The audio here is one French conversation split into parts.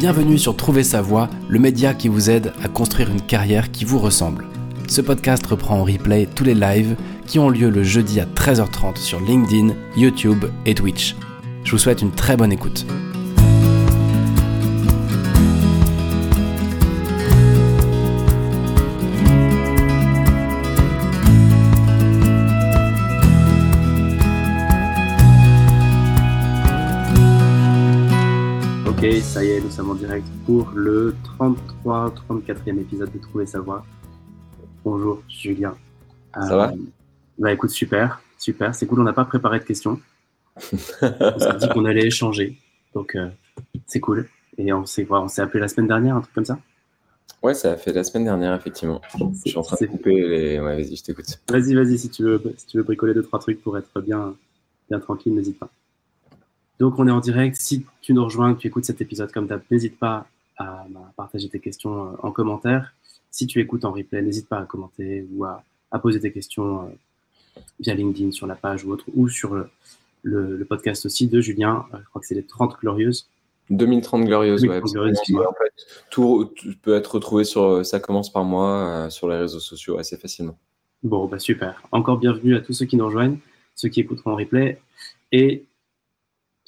Bienvenue sur Trouver sa voie, le média qui vous aide à construire une carrière qui vous ressemble. Ce podcast reprend en replay tous les lives qui ont lieu le jeudi à 13h30 sur LinkedIn, YouTube et Twitch. Je vous souhaite une très bonne écoute. Ok, ça y est, nous sommes en direct pour le 33, 34e épisode de Trouver sa voie. Bonjour, Julien. Ça va Bah écoute, super, super, c'est cool, on n'a pas préparé de questions. on s'est dit qu'on allait échanger, donc euh, c'est cool. Et on s'est on s'est appelé la semaine dernière, un truc comme ça Ouais, ça a fait la semaine dernière, effectivement. Je suis en train de couper les... Ouais, vas-y, je t'écoute. Vas-y, vas-y, si tu veux, si tu veux bricoler deux, trois trucs pour être bien, bien tranquille, n'hésite pas. Donc, on est en direct. Si tu nous rejoins, tu écoutes cet épisode comme d'hab, n'hésite pas à bah, partager tes questions euh, en commentaire. Si tu écoutes en replay, n'hésite pas à commenter ou à, à poser tes questions euh, via LinkedIn sur la page ou autre, ou sur le, le- le podcast aussi de Julien. Euh, je crois que c'est les 30 Glorieuses. 2030 Glorieuses, 2030 ouais. Glorieuses, absolument. En fait, tout, tout peut être retrouvé sur Ça commence par moi euh, sur les réseaux sociaux assez facilement. Bon, bah super. Encore bienvenue à tous ceux qui nous rejoignent, ceux qui écouteront en replay. Et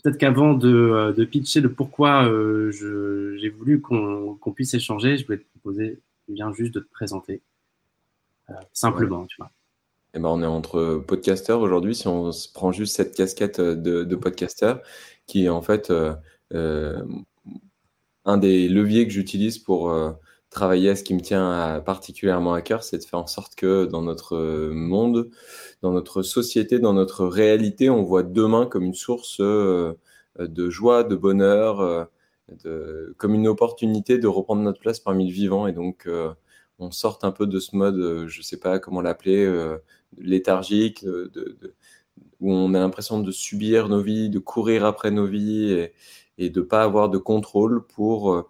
peut-être qu'avant de, euh, de pitcher le pourquoi euh, j'ai voulu qu'on puisse échanger, je voulais te proposer, bien juste de te présenter. Euh, simplement, tu vois. Et ben, on est entre podcasteurs aujourd'hui. Si on se prend juste cette casquette de, de podcasteur, qui est en fait un des leviers que j'utilise pour travailler à ce qui me tient à- particulièrement à cœur, c'est de faire en sorte que dans notre euh, monde, dans notre société, dans notre réalité, on voit demain comme une source euh, de joie, de bonheur, euh, comme une opportunité de reprendre notre place parmi le vivant. Et donc, euh, on sorte un peu de ce mode, euh, je sais pas comment l'appeler, euh, léthargique, où on a l'impression de subir nos vies, de courir après nos vies et, et de pas avoir de contrôle pour, euh,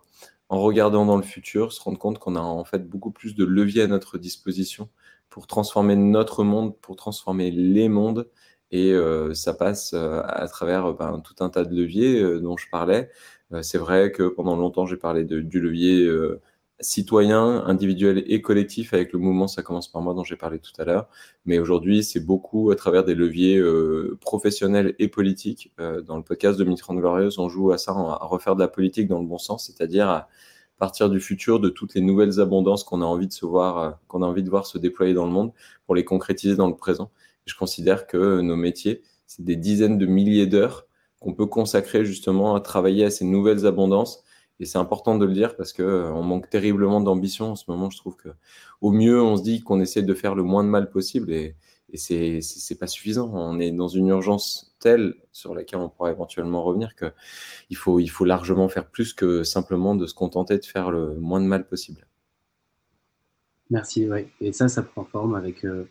en regardant dans le futur, se rendre compte qu'on a en fait beaucoup plus de leviers à notre disposition pour transformer notre monde, pour transformer les mondes. Et euh, ça passe euh, à travers euh, ben, tout un tas de leviers dont je parlais. C'est vrai que pendant longtemps, j'ai parlé de- du levier citoyen, individuel et collectif avec le mouvement Ça commence par moi dont j'ai parlé tout à l'heure. Mais aujourd'hui, c'est beaucoup à travers des leviers euh, professionnels et politiques. Euh, dans le podcast de 2030 Glorieuse, on joue à ça, à refaire de la politique dans le bon sens, c'est-à-dire à partir du futur, de toutes les nouvelles abondances qu'on a envie de se voir, euh, qu'on a envie de voir se déployer dans le monde, pour les concrétiser dans le présent. Je considère que nos métiers, c'est des dizaines de milliers d'heures qu'on peut consacrer justement à travailler à ces nouvelles abondances. Et c'est important de le dire parce que euh, on manque terriblement d'ambition en ce moment. Je trouve que au mieux, on se dit qu'on essaie de faire le moins de mal possible et, et c'est c'est c'est pas suffisant. On est dans une urgence telle sur laquelle on pourra éventuellement revenir que il faut il faut largement faire plus que simplement de se contenter de faire le moins de mal possible. Merci, ouais. Et ça, ça prend forme avec euh,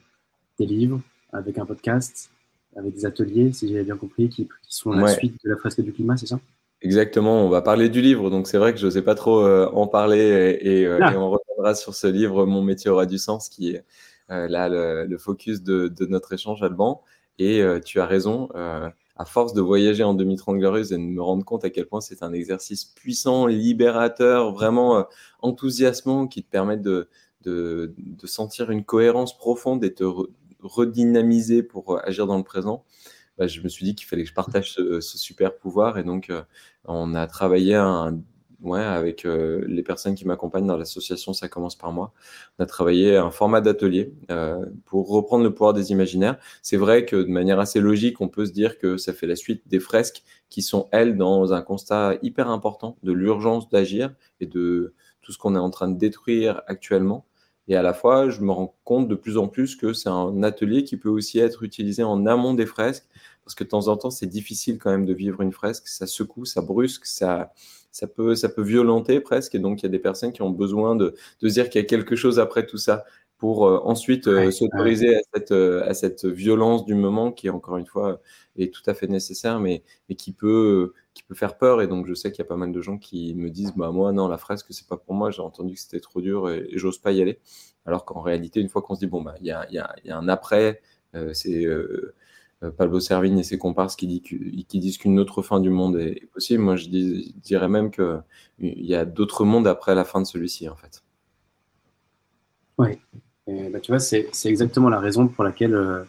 des livres, avec un podcast, avec des ateliers, si j'ai bien compris, qui, qui sont la Ouais. suite de la fresque du climat, c'est ça? Exactement, on va parler du livre, donc c'est vrai que je n'osais pas trop euh, en parler et, et, euh, Ah. et on reviendra sur ce livre Mon métier aura du sens, qui est euh, là le, le focus de, de notre échange, Alban. Et euh, tu as raison, à force de voyager en 2030 glorieuse et de me rendre compte à quel point c'est un exercice puissant, libérateur, vraiment enthousiasmant, qui te permet de, de, de sentir une cohérence profonde et te re- redynamiser pour agir dans le présent. Bah, je me suis dit qu'il fallait que je partage ce, ce super pouvoir et donc euh, on a travaillé un, ouais, avec euh, les personnes qui m'accompagnent dans l'association Ça commence par moi. On a travaillé un format d'atelier euh, pour reprendre le pouvoir des imaginaires. C'est vrai que de manière assez logique, on peut se dire que ça fait la suite des fresques qui sont, elles, dans un constat hyper important de l'urgence d'agir et de tout ce qu'on est en train de détruire actuellement. Et à la fois, je me rends compte de plus en plus que c'est un atelier qui peut aussi être utilisé en amont des fresques, parce que de temps en temps, c'est difficile quand même de vivre une fresque, ça secoue, ça brusque, ça, ça, peut, ça peut violenter presque, et donc il y a des personnes qui ont besoin de, de se dire qu'il y a quelque chose après tout ça, pour euh, ensuite euh, Ouais, s'autoriser à, cette, euh, à cette violence du moment qui, encore une fois, est tout à fait nécessaire, mais, mais qui, peut, qui peut faire peur. Et donc, je sais qu'il y a pas mal de gens qui me disent Bah, moi, non, la fresque, c'est pas pour moi, j'ai entendu que c'était trop dur et, et j'ose pas y aller. Alors qu'en réalité, une fois qu'on se dit Bon, bah, il y a, y, a, y a un après, c'est. Euh, Pablo Servigne et ses comparses qui, disent qu'une autre fin du monde est, possible. Moi, je, dirais même qu'il y a d'autres mondes après la fin de celui-ci, en fait. Oui. Bah, tu vois, c'est exactement la raison pour laquelle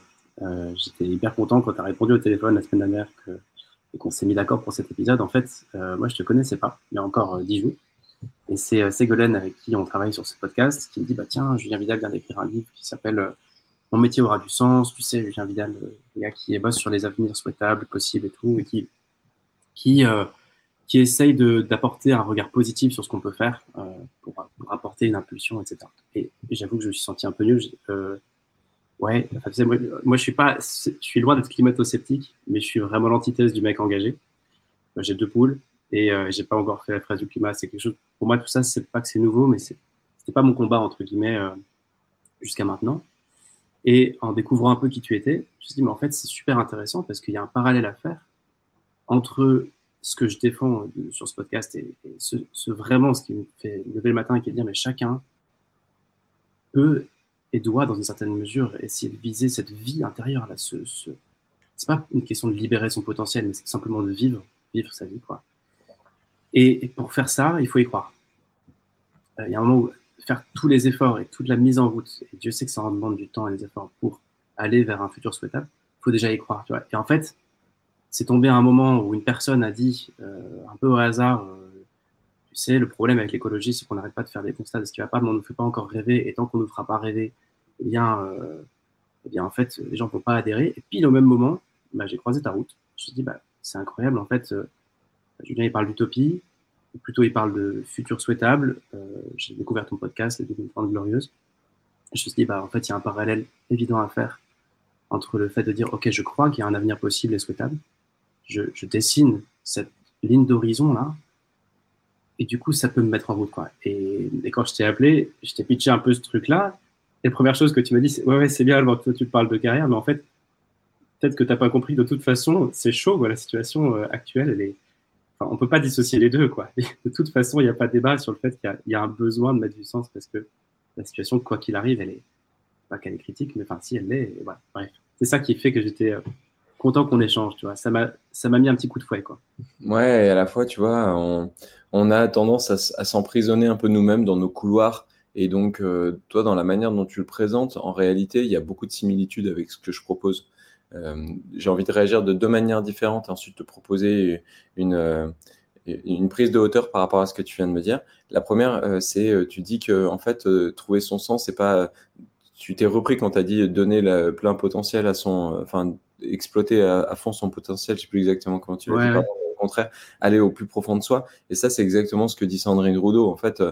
j'étais hyper content quand tu as répondu au téléphone la semaine dernière et qu'on s'est mis d'accord pour cet épisode. En fait, moi, je te connaissais pas il y a encore dix jours. Et c'est Ségolène avec qui on travaille sur ce podcast qui me dit bah, Tiens, Julien Vidal vient d'écrire un livre qui s'appelle mon métier aura du sens. Tu sais, Julien Vidal, le gars qui bosse sur les avenirs souhaitables, possibles et tout, et qui, qui, euh, qui essaye d'apporter un regard positif sur ce qu'on peut faire euh, pour, apporter une impulsion, etc. Et, j'avoue que je me suis senti un peu nul. Euh, ouais, moi, je suis pas, je suis loin d'être climato-sceptique, mais je suis vraiment l'antithèse du mec engagé. J'ai deux poules et j'ai pas encore fait la phrase du climat. C'est quelque chose. Pour moi, tout ça, c'est pas que c'est nouveau, mais c'était pas mon combat entre guillemets jusqu'à maintenant. Et en découvrant un peu qui tu étais, je me suis dit, mais en fait, c'est super intéressant parce qu'il y a un parallèle à faire entre ce que je défends sur ce podcast et, ce, vraiment ce qui me fait lever le matin et qui est de dire, mais chacun peut et doit, dans une certaine mesure, essayer de viser cette vie intérieure. Là, ce, ce... Pas une question de libérer son potentiel, mais c'est simplement de vivre, vivre sa vie. Quoi. Et, pour faire ça, il faut y croire. Euh, il y a un moment où faire tous les efforts et toute la mise en route, et Dieu sait que ça en demande du temps et des efforts pour aller vers un futur souhaitable, il faut déjà y croire. Tu vois. Et en fait, c'est tombé à un moment où une personne a dit, euh, un peu au hasard, euh, tu sais, le problème avec l'écologie, c'est qu'on n'arrête pas de faire des constats de ce qui va pas, mais on ne fait pas encore rêver, et tant qu'on ne nous fera pas rêver, eh bien, euh, eh bien, en fait, les gens ne vont pas adhérer. Et puis, au même moment, bah, j'ai croisé ta route. Je me suis dit, bah, c'est incroyable, en fait, Julien, il parle d'utopie, plutôt il parle de futur souhaitable. Euh, j'ai découvert ton podcast, Les 2030 Glorieuses. Je me suis dit, bah, en fait, il y a un parallèle évident à faire entre le fait de dire, OK, je crois qu'il y a un avenir possible et souhaitable. Je, dessine cette ligne d'horizon là. Et du coup, ça peut me mettre en route. Quoi. Et, quand je t'ai appelé, je t'ai pitché un peu ce truc-là. Et la première chose que tu m'as dit, c'est Ouais, ouais, c'est bien, alors toi, tu parles de carrière, mais en fait, peut-être que tu n'as pas compris de toute façon, c'est chaud, la situation euh, actuelle, elle est, on peut pas dissocier les deux, quoi. de toute façon, il n'y a pas de débat sur le fait qu'il y, a un besoin de mettre du sens parce que la situation, quoi qu'il arrive, elle est pas qu'elle est critique, mais si elle l'est. C'est ça qui fait que j'étais euh, content qu'on échange, tu vois. Ça m'a, mis un petit coup de fouet, quoi. Ouais, à la fois, tu vois, on, a tendance à, s'emprisonner un peu nous-mêmes dans nos couloirs. Et donc, euh, toi, dans la manière dont tu le présentes, en réalité, il y a beaucoup de similitudes avec ce que je propose. Euh, j'ai envie de réagir de deux manières différentes et ensuite te proposer une, euh, une prise de hauteur par rapport à ce que tu viens de me dire. La première, euh, c'est tu dis que en fait, trouver son sens, c'est pas. Tu t'es repris quand tu as dit donner le plein potentiel à son. Enfin, exploiter à, fond son potentiel, je sais plus exactement comment tu l'as dit. Au contraire, aller au plus profond de soi. Et ça, c'est exactement ce que dit Sandrine Roudot. En fait,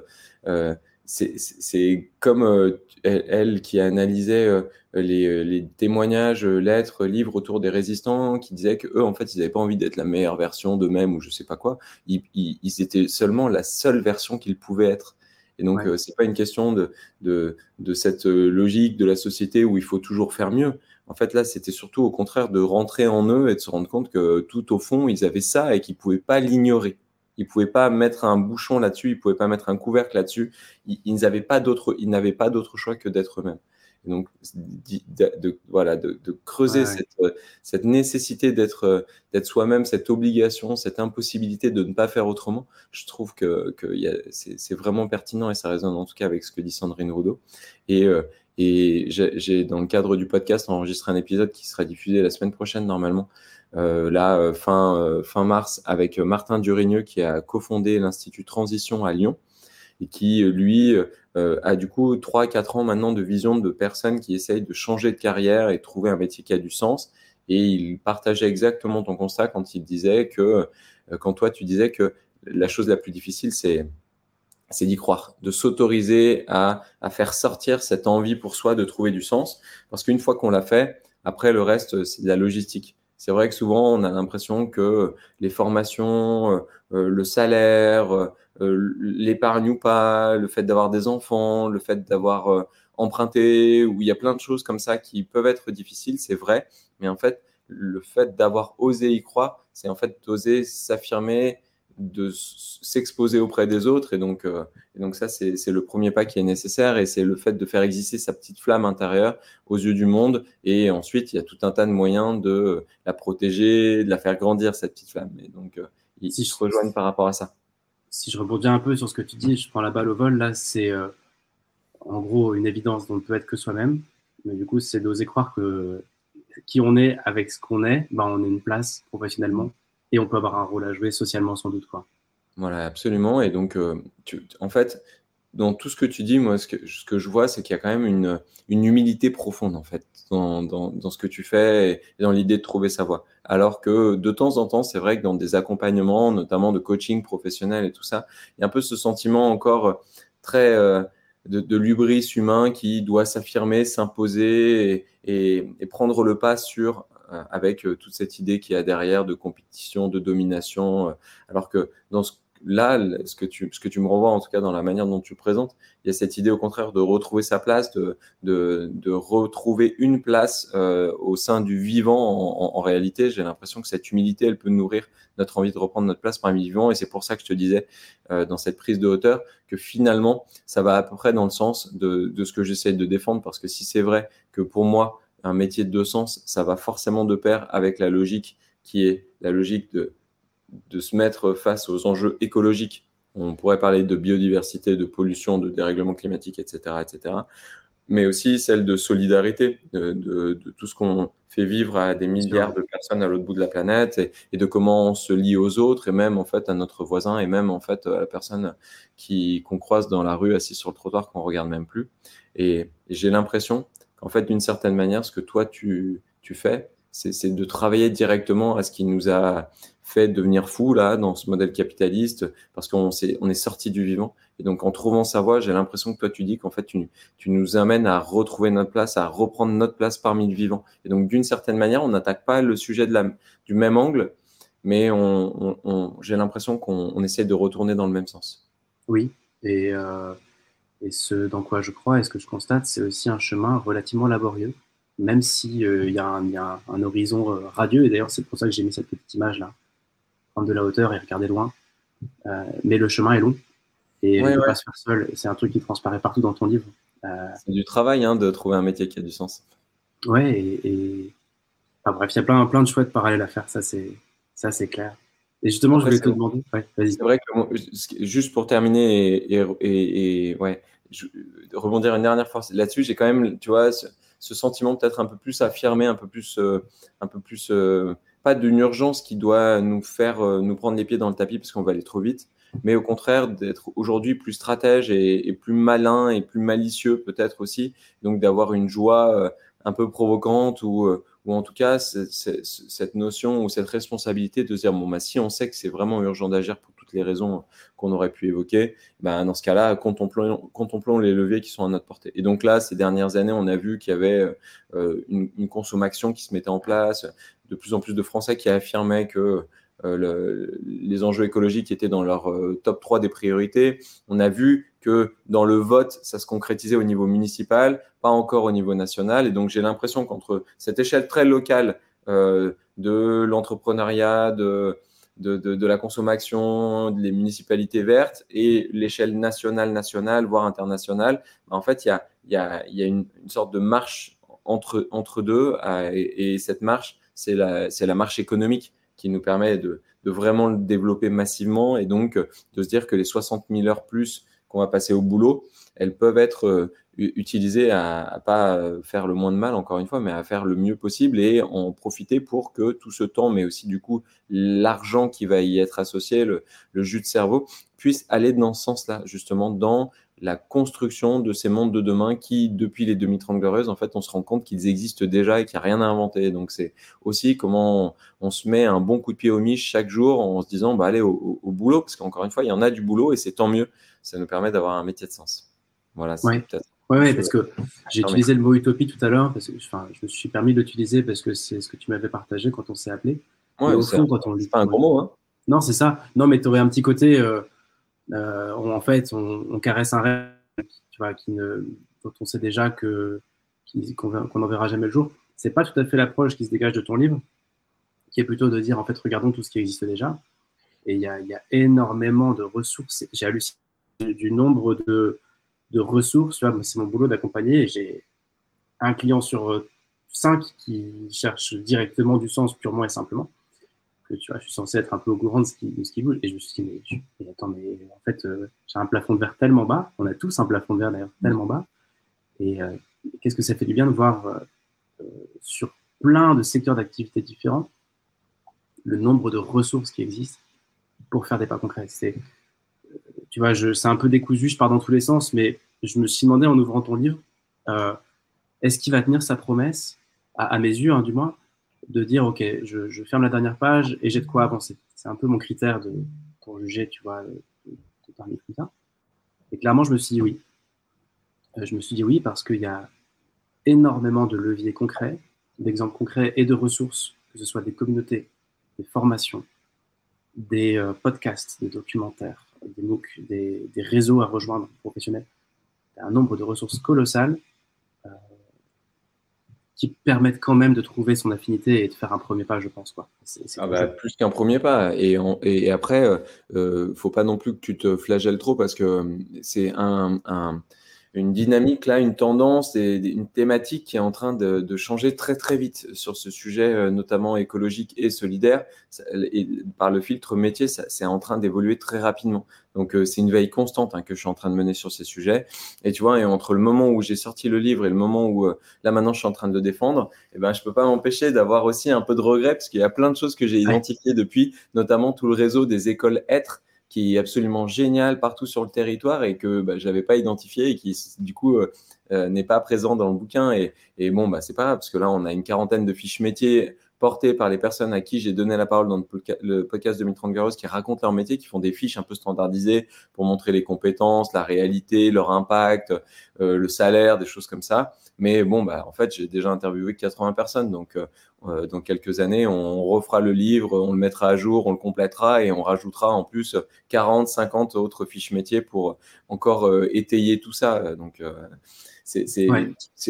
c'est comme euh, elle, qui analysait euh, les, euh, les, témoignages, lettres, livres autour des résistants, qui disaient que eux, en fait, ils n'avaient pas envie d'être la meilleure version d'eux-mêmes ou je sais pas quoi. Ils, ils, étaient seulement la seule version qu'ils pouvaient être. Et donc, ce c'est pas une question de, de, de, cette logique de la société où il faut toujours faire mieux. En fait, là, c'était surtout au contraire de rentrer en eux et de se rendre compte que tout au fond, ils avaient ça et qu'ils pouvaient pas l'ignorer. Ils pouvaient pas mettre un bouchon là-dessus, ils pouvaient pas mettre un couvercle là-dessus. Ils, n'avaient pas d'autre, ils n'avaient pas d'autre choix que d'être eux-mêmes. Et donc, de, voilà, de, creuser cette, cette, nécessité d'être, d'être soi-même, cette obligation, cette impossibilité de ne pas faire autrement, je trouve que, que c'est, vraiment pertinent et ça résonne en tout cas avec ce que dit Sandrine Roudot. Et, euh, et j'ai, dans le cadre du podcast, enregistré un épisode qui sera diffusé la semaine prochaine normalement euh, là, euh, fin, euh, fin mars, avec Martin Durigneux qui a cofondé l'Institut Transition à Lyon et qui, lui, a du coup 3-4 ans maintenant de vision de personnes qui essayent de changer de carrière et trouver un métier qui a du sens. Et il partageait exactement ton constat quand il disait que, quand toi tu disais que la chose la plus difficile, c'est c'est d'y croire, de s'autoriser à, à, faire sortir cette envie pour soi de trouver du sens. Parce qu'une fois qu'on l'a fait, après le reste, c'est de la logistique. C'est vrai que souvent, on a l'impression que les formations, euh, euh, le salaire, euh, l'épargne ou pas, le fait d'avoir des enfants, le fait d'avoir emprunté, où il y a plein de choses comme ça qui peuvent être difficiles, c'est vrai. Mais en fait, le fait d'avoir osé y croire, c'est en fait d'oser s'affirmer, de s'exposer auprès des autres. Et donc, euh, donc ça, c'est le premier pas qui est nécessaire. Et c'est le fait de faire exister sa petite flamme intérieure aux yeux du monde. Et ensuite, il y a tout un tas de moyens de la protéger, de la faire grandir, cette petite flamme. Et donc, euh, ils, si se rejoignent par rapport à ça. Si je rebondis un peu sur ce que tu dis, je prends la balle au vol. Là, c'est euh, en gros une évidence dont on ne peut être que soi-même. Mais du coup, c'est d'oser croire que qui on est avec ce qu'on est, ben, on est une place professionnellement et on peut avoir un rôle à jouer socialement sans doute. Quoi. Voilà, absolument. Et donc, euh, en fait, dans tout ce que tu dis, moi, ce que, je vois, c'est qu'il y a quand même une, humilité profonde, en fait, dans, ce que tu fais et, dans l'idée de trouver sa voie. Alors que de temps en temps, c'est vrai que dans des accompagnements, notamment de coaching professionnel et tout ça, il y a un peu ce sentiment encore très euh, de, de l'ubris humain qui doit s'affirmer, s'imposer et, prendre le pas sur avec euh, toute cette idée qu'il y a derrière de compétition, de domination. Euh, alors que dans ce là, ce que, tu, ce que tu me renvoies, en tout cas dans la manière dont tu présentes, il y a cette idée au contraire de retrouver sa place, de, de, de retrouver une place euh, au sein du vivant. En, en, réalité, j'ai l'impression que cette humilité, elle peut nourrir notre envie de reprendre notre place parmi les vivants. Et c'est pour ça que je te disais euh, dans cette prise de hauteur que finalement, ça va à peu près dans le sens de, de ce que j'essaie de défendre. Parce que si c'est vrai que pour moi, un métier de deux sens, ça va forcément de pair avec la logique qui est la logique de, de se mettre face aux enjeux écologiques. On pourrait parler de biodiversité, de pollution, de dérèglement climatique, etc., etc. Mais aussi celle de solidarité, de, de, de tout ce qu'on fait vivre à des milliards de personnes à l'autre bout de la planète et, et, de comment on se lie aux autres et même en fait à notre voisin et même en fait à la personne qui qu'on croise dans la rue assise sur le trottoir qu'on regarde même plus. Et, et j'ai l'impression en fait, d'une certaine manière, ce que toi, tu, fais, c'est de travailler directement à ce qui nous a fait devenir fous là dans ce modèle capitaliste parce qu'on est, est sorti du vivant. Et donc en trouvant sa voie j'ai l'impression que toi tu dis qu'en fait tu, nous amènes à retrouver notre place à reprendre notre place parmi le vivant. Et donc d'une certaine manière on n'attaque pas le sujet de la, du même angle mais on, j'ai l'impression qu'on essaie de retourner dans le même sens. Oui. Et euh, et ce dans quoi je crois et ce que je constate, c'est aussi un chemin relativement laborieux, même s'il euh, y, a un, y a un horizon euh, radieux. Et d'ailleurs, c'est pour ça que j'ai mis cette petite image-là. Prendre de la hauteur et regarder loin. Euh, mais le chemin est long. Et ouais, ne ouais. pas se faire seul. C'est un truc qui transparaît partout dans ton livre. Euh, c'est du travail hein, de trouver un métier qui a du sens. Ouais, et, et... Enfin, bref, il y a plein, plein de chouettes parallèles à faire, ça c'est, ça c'est clair. Et justement, je voulais te demander. Ouais, c'est vrai que juste pour terminer et, et, et, et ouais, je, rebondir une dernière fois là-dessus, j'ai quand même, tu vois, ce, ce sentiment peut-être un peu plus affirmé, un peu plus, euh, un peu plus, euh, pas d'une urgence qui doit nous faire euh, nous prendre les pieds dans le tapis parce qu'on va aller trop vite, mais au contraire d'être aujourd'hui plus stratège et, plus malin et plus malicieux peut-être aussi, donc d'avoir une joie un peu provocante ou ou en tout cas cette notion ou cette responsabilité de dire bon bah si on sait que c'est vraiment urgent d'agir pour toutes les raisons qu'on aurait pu évoquer, bah, dans ce cas-là contemplons, contemplons les leviers qui sont à notre portée. Et donc là ces dernières années on a vu qu'il y avait euh, une, une, consommation qui se mettait en place, de plus en plus de Français qui affirmaient que euh, le, les enjeux écologiques étaient dans leur euh, top 3 des priorités. On a vu que dans le vote, ça se concrétisait au niveau municipal, pas encore au niveau national. Et donc j'ai l'impression qu'entre cette échelle très locale euh, de l'entrepreneuriat, de, de, de, la consommation, des municipalités vertes et l'échelle nationale, nationale, voire internationale, bah, en fait, il y a, y a, y a une, sorte de marche entre, entre deux. et, et cette marche, c'est la, la marche économique qui nous permet de, de, vraiment le développer massivement et donc de se dire que les 60 000 heures plus qu'on va passer au boulot, elles peuvent être euh, utilisées à, pas faire le moins de mal, encore une fois, mais à faire le mieux possible et en profiter pour que tout ce temps, mais aussi du coup l'argent qui va y être associé, le, le jus de cerveau, puisse aller dans ce sens-là, justement dans la construction de ces mondes de demain qui, depuis les 2030 glorieuses, en fait, on se rend compte qu'ils existent déjà et qu'il n'y a rien à inventer. Donc, c'est aussi comment on, on, se met un bon coup de pied au miche chaque jour en se disant, bah, allez au, au, boulot, parce qu'encore une fois, il y en a du boulot et c'est tant mieux. Ça nous permet d'avoir un métier de sens. Voilà. Oui, ouais, ouais, parce que j'ai utilisé le mot utopie tout à l'heure, parce que enfin, je me suis permis de l'utiliser parce que c'est ce que tu m'avais partagé quand on s'est appelé. Ouais, au fond, quand on dit. pas un gros mot, hein. Non, c'est ça. Non, mais tu aurais un petit côté. Euh, on, en fait, on, caresse un rêve qui ne, dont on sait déjà que qu'on n'en verra jamais le jour. C'est pas tout à fait l'approche qui se dégage de ton livre, qui est plutôt de dire en fait regardons tout ce qui existe déjà. Et il y a, énormément de ressources. J'ai halluciné du nombre de, de ressources. C'est mon boulot d'accompagner. J'ai un client sur cinq qui cherche directement du sens purement et simplement. Que, tu vois, je suis censé être un peu au courant de ce qui, de ce qui bouge. Et je me suis dit, mais, attends, mais en fait, euh, j'ai un plafond de verre tellement bas. On a tous un plafond de verre d'ailleurs tellement bas. Et euh, qu'est-ce que ça fait du bien de voir euh, sur plein de secteurs d'activité différents le nombre de ressources qui existent pour faire des pas concrets. C'est, tu vois, c'est un peu décousu, je pars dans tous les sens, mais je me suis demandé en ouvrant ton livre, est-ce qu'il va tenir sa promesse à, mes yeux, hein, du moins, de dire, OK, je, ferme la dernière page et j'ai de quoi avancer. C'est un peu mon critère de, pour juger, tu vois, de, de comme ça. Et clairement, je me suis dit oui. Euh, je me suis dit oui parce qu'il y a énormément de leviers concrets, d'exemples concrets et de ressources, que ce soit des communautés, des formations, des euh, podcasts, des documentaires, des MOOC, des, des, réseaux à rejoindre professionnels. Il y a un nombre de ressources colossales qui permettent quand même de trouver son affinité et de faire un premier pas, je pense. Quoi. ah bah, plus qu'un premier pas. Et, et après, euh, euh, faut pas non plus que tu te flagelles trop parce que euh, c'est un, un, une dynamique là, une tendance et une thématique qui est en train de, changer très très vite sur ce sujet, euh, notamment écologique et solidaire. Et par le filtre métier, c'est en train d'évoluer très rapidement. Donc euh, c'est une veille constante hein, que je suis en train de mener sur ces sujets. Et tu vois, et entre le moment où j'ai sorti le livre et le moment où euh, là maintenant je suis en train de le défendre, eh ben je peux pas m'empêcher d'avoir aussi un peu de regret parce qu'il y a plein de choses que j'ai identifiées depuis, notamment tout le réseau des écoles être qui est absolument génial partout sur le territoire et que bah, je n'avais pas identifié et qui du coup euh, euh, n'est pas présent dans le bouquin. Et, et bon, bah, c'est pas grave parce que là, on a une quarantaine de fiches métiers portées par les personnes à qui j'ai donné la parole dans le podcast 2030 Garros qui racontent leur métier, qui font des fiches un peu standardisées pour montrer les compétences, la réalité, leur impact, euh, le salaire, des choses comme ça. Mais bon, bah, en fait, j'ai déjà interviewé 80 personnes. Donc, euh, euh, dans quelques années, on refera le livre, on le mettra à jour, on le complétera et on rajoutera en plus 40, 50 autres fiches métiers pour encore euh, étayer tout ça. Donc, c'est,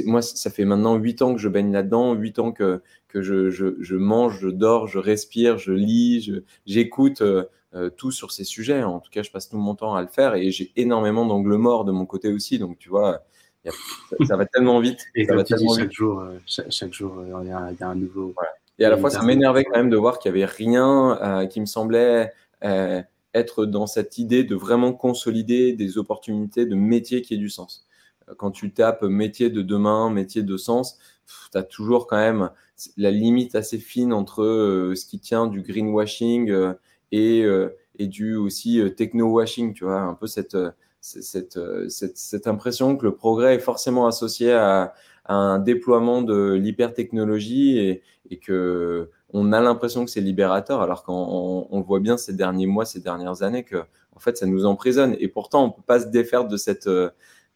moi, ça fait maintenant 8 ans que je baigne là-dedans, 8 ans que, que je, je, je, mange, je dors, je respire, je lis, j'écoute tout sur ces sujets. En tout cas, je passe tout mon temps à le faire et j'ai énormément d'angles morts de mon côté aussi. Donc, tu vois, ça, va tellement vite. Et ça va tellement chaque, Jour, euh, chaque, jour, euh, il y, a, y, a un nouveau. Et à la fois, ça m'énervait quand même de voir qu'il n'y avait rien euh, qui me semblait être dans cette idée de vraiment consolider des opportunités de métier qui aient du sens. Quand tu tapes métier de demain, métier de sens, tu as toujours quand même la limite assez fine entre ce qui tient du greenwashing et, et du aussi techno-washing, tu vois, un peu cette euh, cette, cette, impression que le progrès est forcément associé à, un déploiement de l'hypertechnologie et, et que on a l'impression que c'est libérateur, alors qu'on on, voit bien ces derniers mois, ces dernières années, que en fait, ça nous emprisonne. Et pourtant, on peut pas se défaire de cette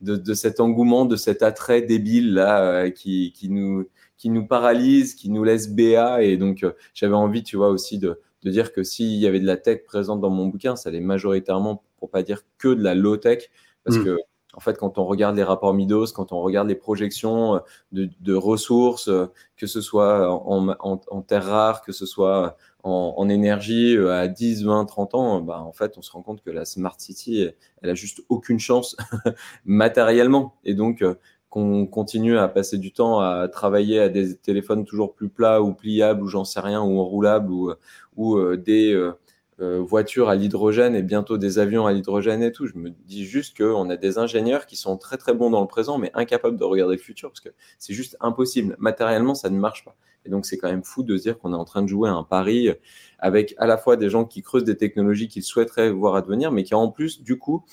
de, de cet engouement, de cet attrait débile là euh, qui, qui nous qui nous paralyse, qui nous laisse béat. Et donc, euh, j'avais envie, tu vois, aussi de, de dire que s'il y avait de la tech présente dans mon bouquin, ça allait majoritairement pour pas dire que de la low-tech, parce mm. que en fait, quand on regarde les rapports Midos, quand on regarde les projections euh, de, ressources, euh, que ce soit en, terres rares, que ce soit en, énergie euh, à 10, 20, 30 ans, bah, en fait, on se rend compte que la Smart City, elle a juste aucune chance matériellement. Et donc, qu'on continue à passer du temps à travailler à des téléphones toujours plus plats ou pliables ou j'en sais rien, ou enroulables ou, ou des euh, voitures à l'hydrogène et bientôt des avions à l'hydrogène et tout. Je me dis juste qu'on a des ingénieurs qui sont très très bons dans le présent, mais incapables de regarder le futur parce que c'est juste impossible. Matériellement, ça ne marche pas. Et donc, c'est quand même fou de se dire qu'on est en train de jouer un pari avec à la fois des gens qui creusent des technologies qu'ils souhaiteraient voir advenir, mais qui en plus, du coup,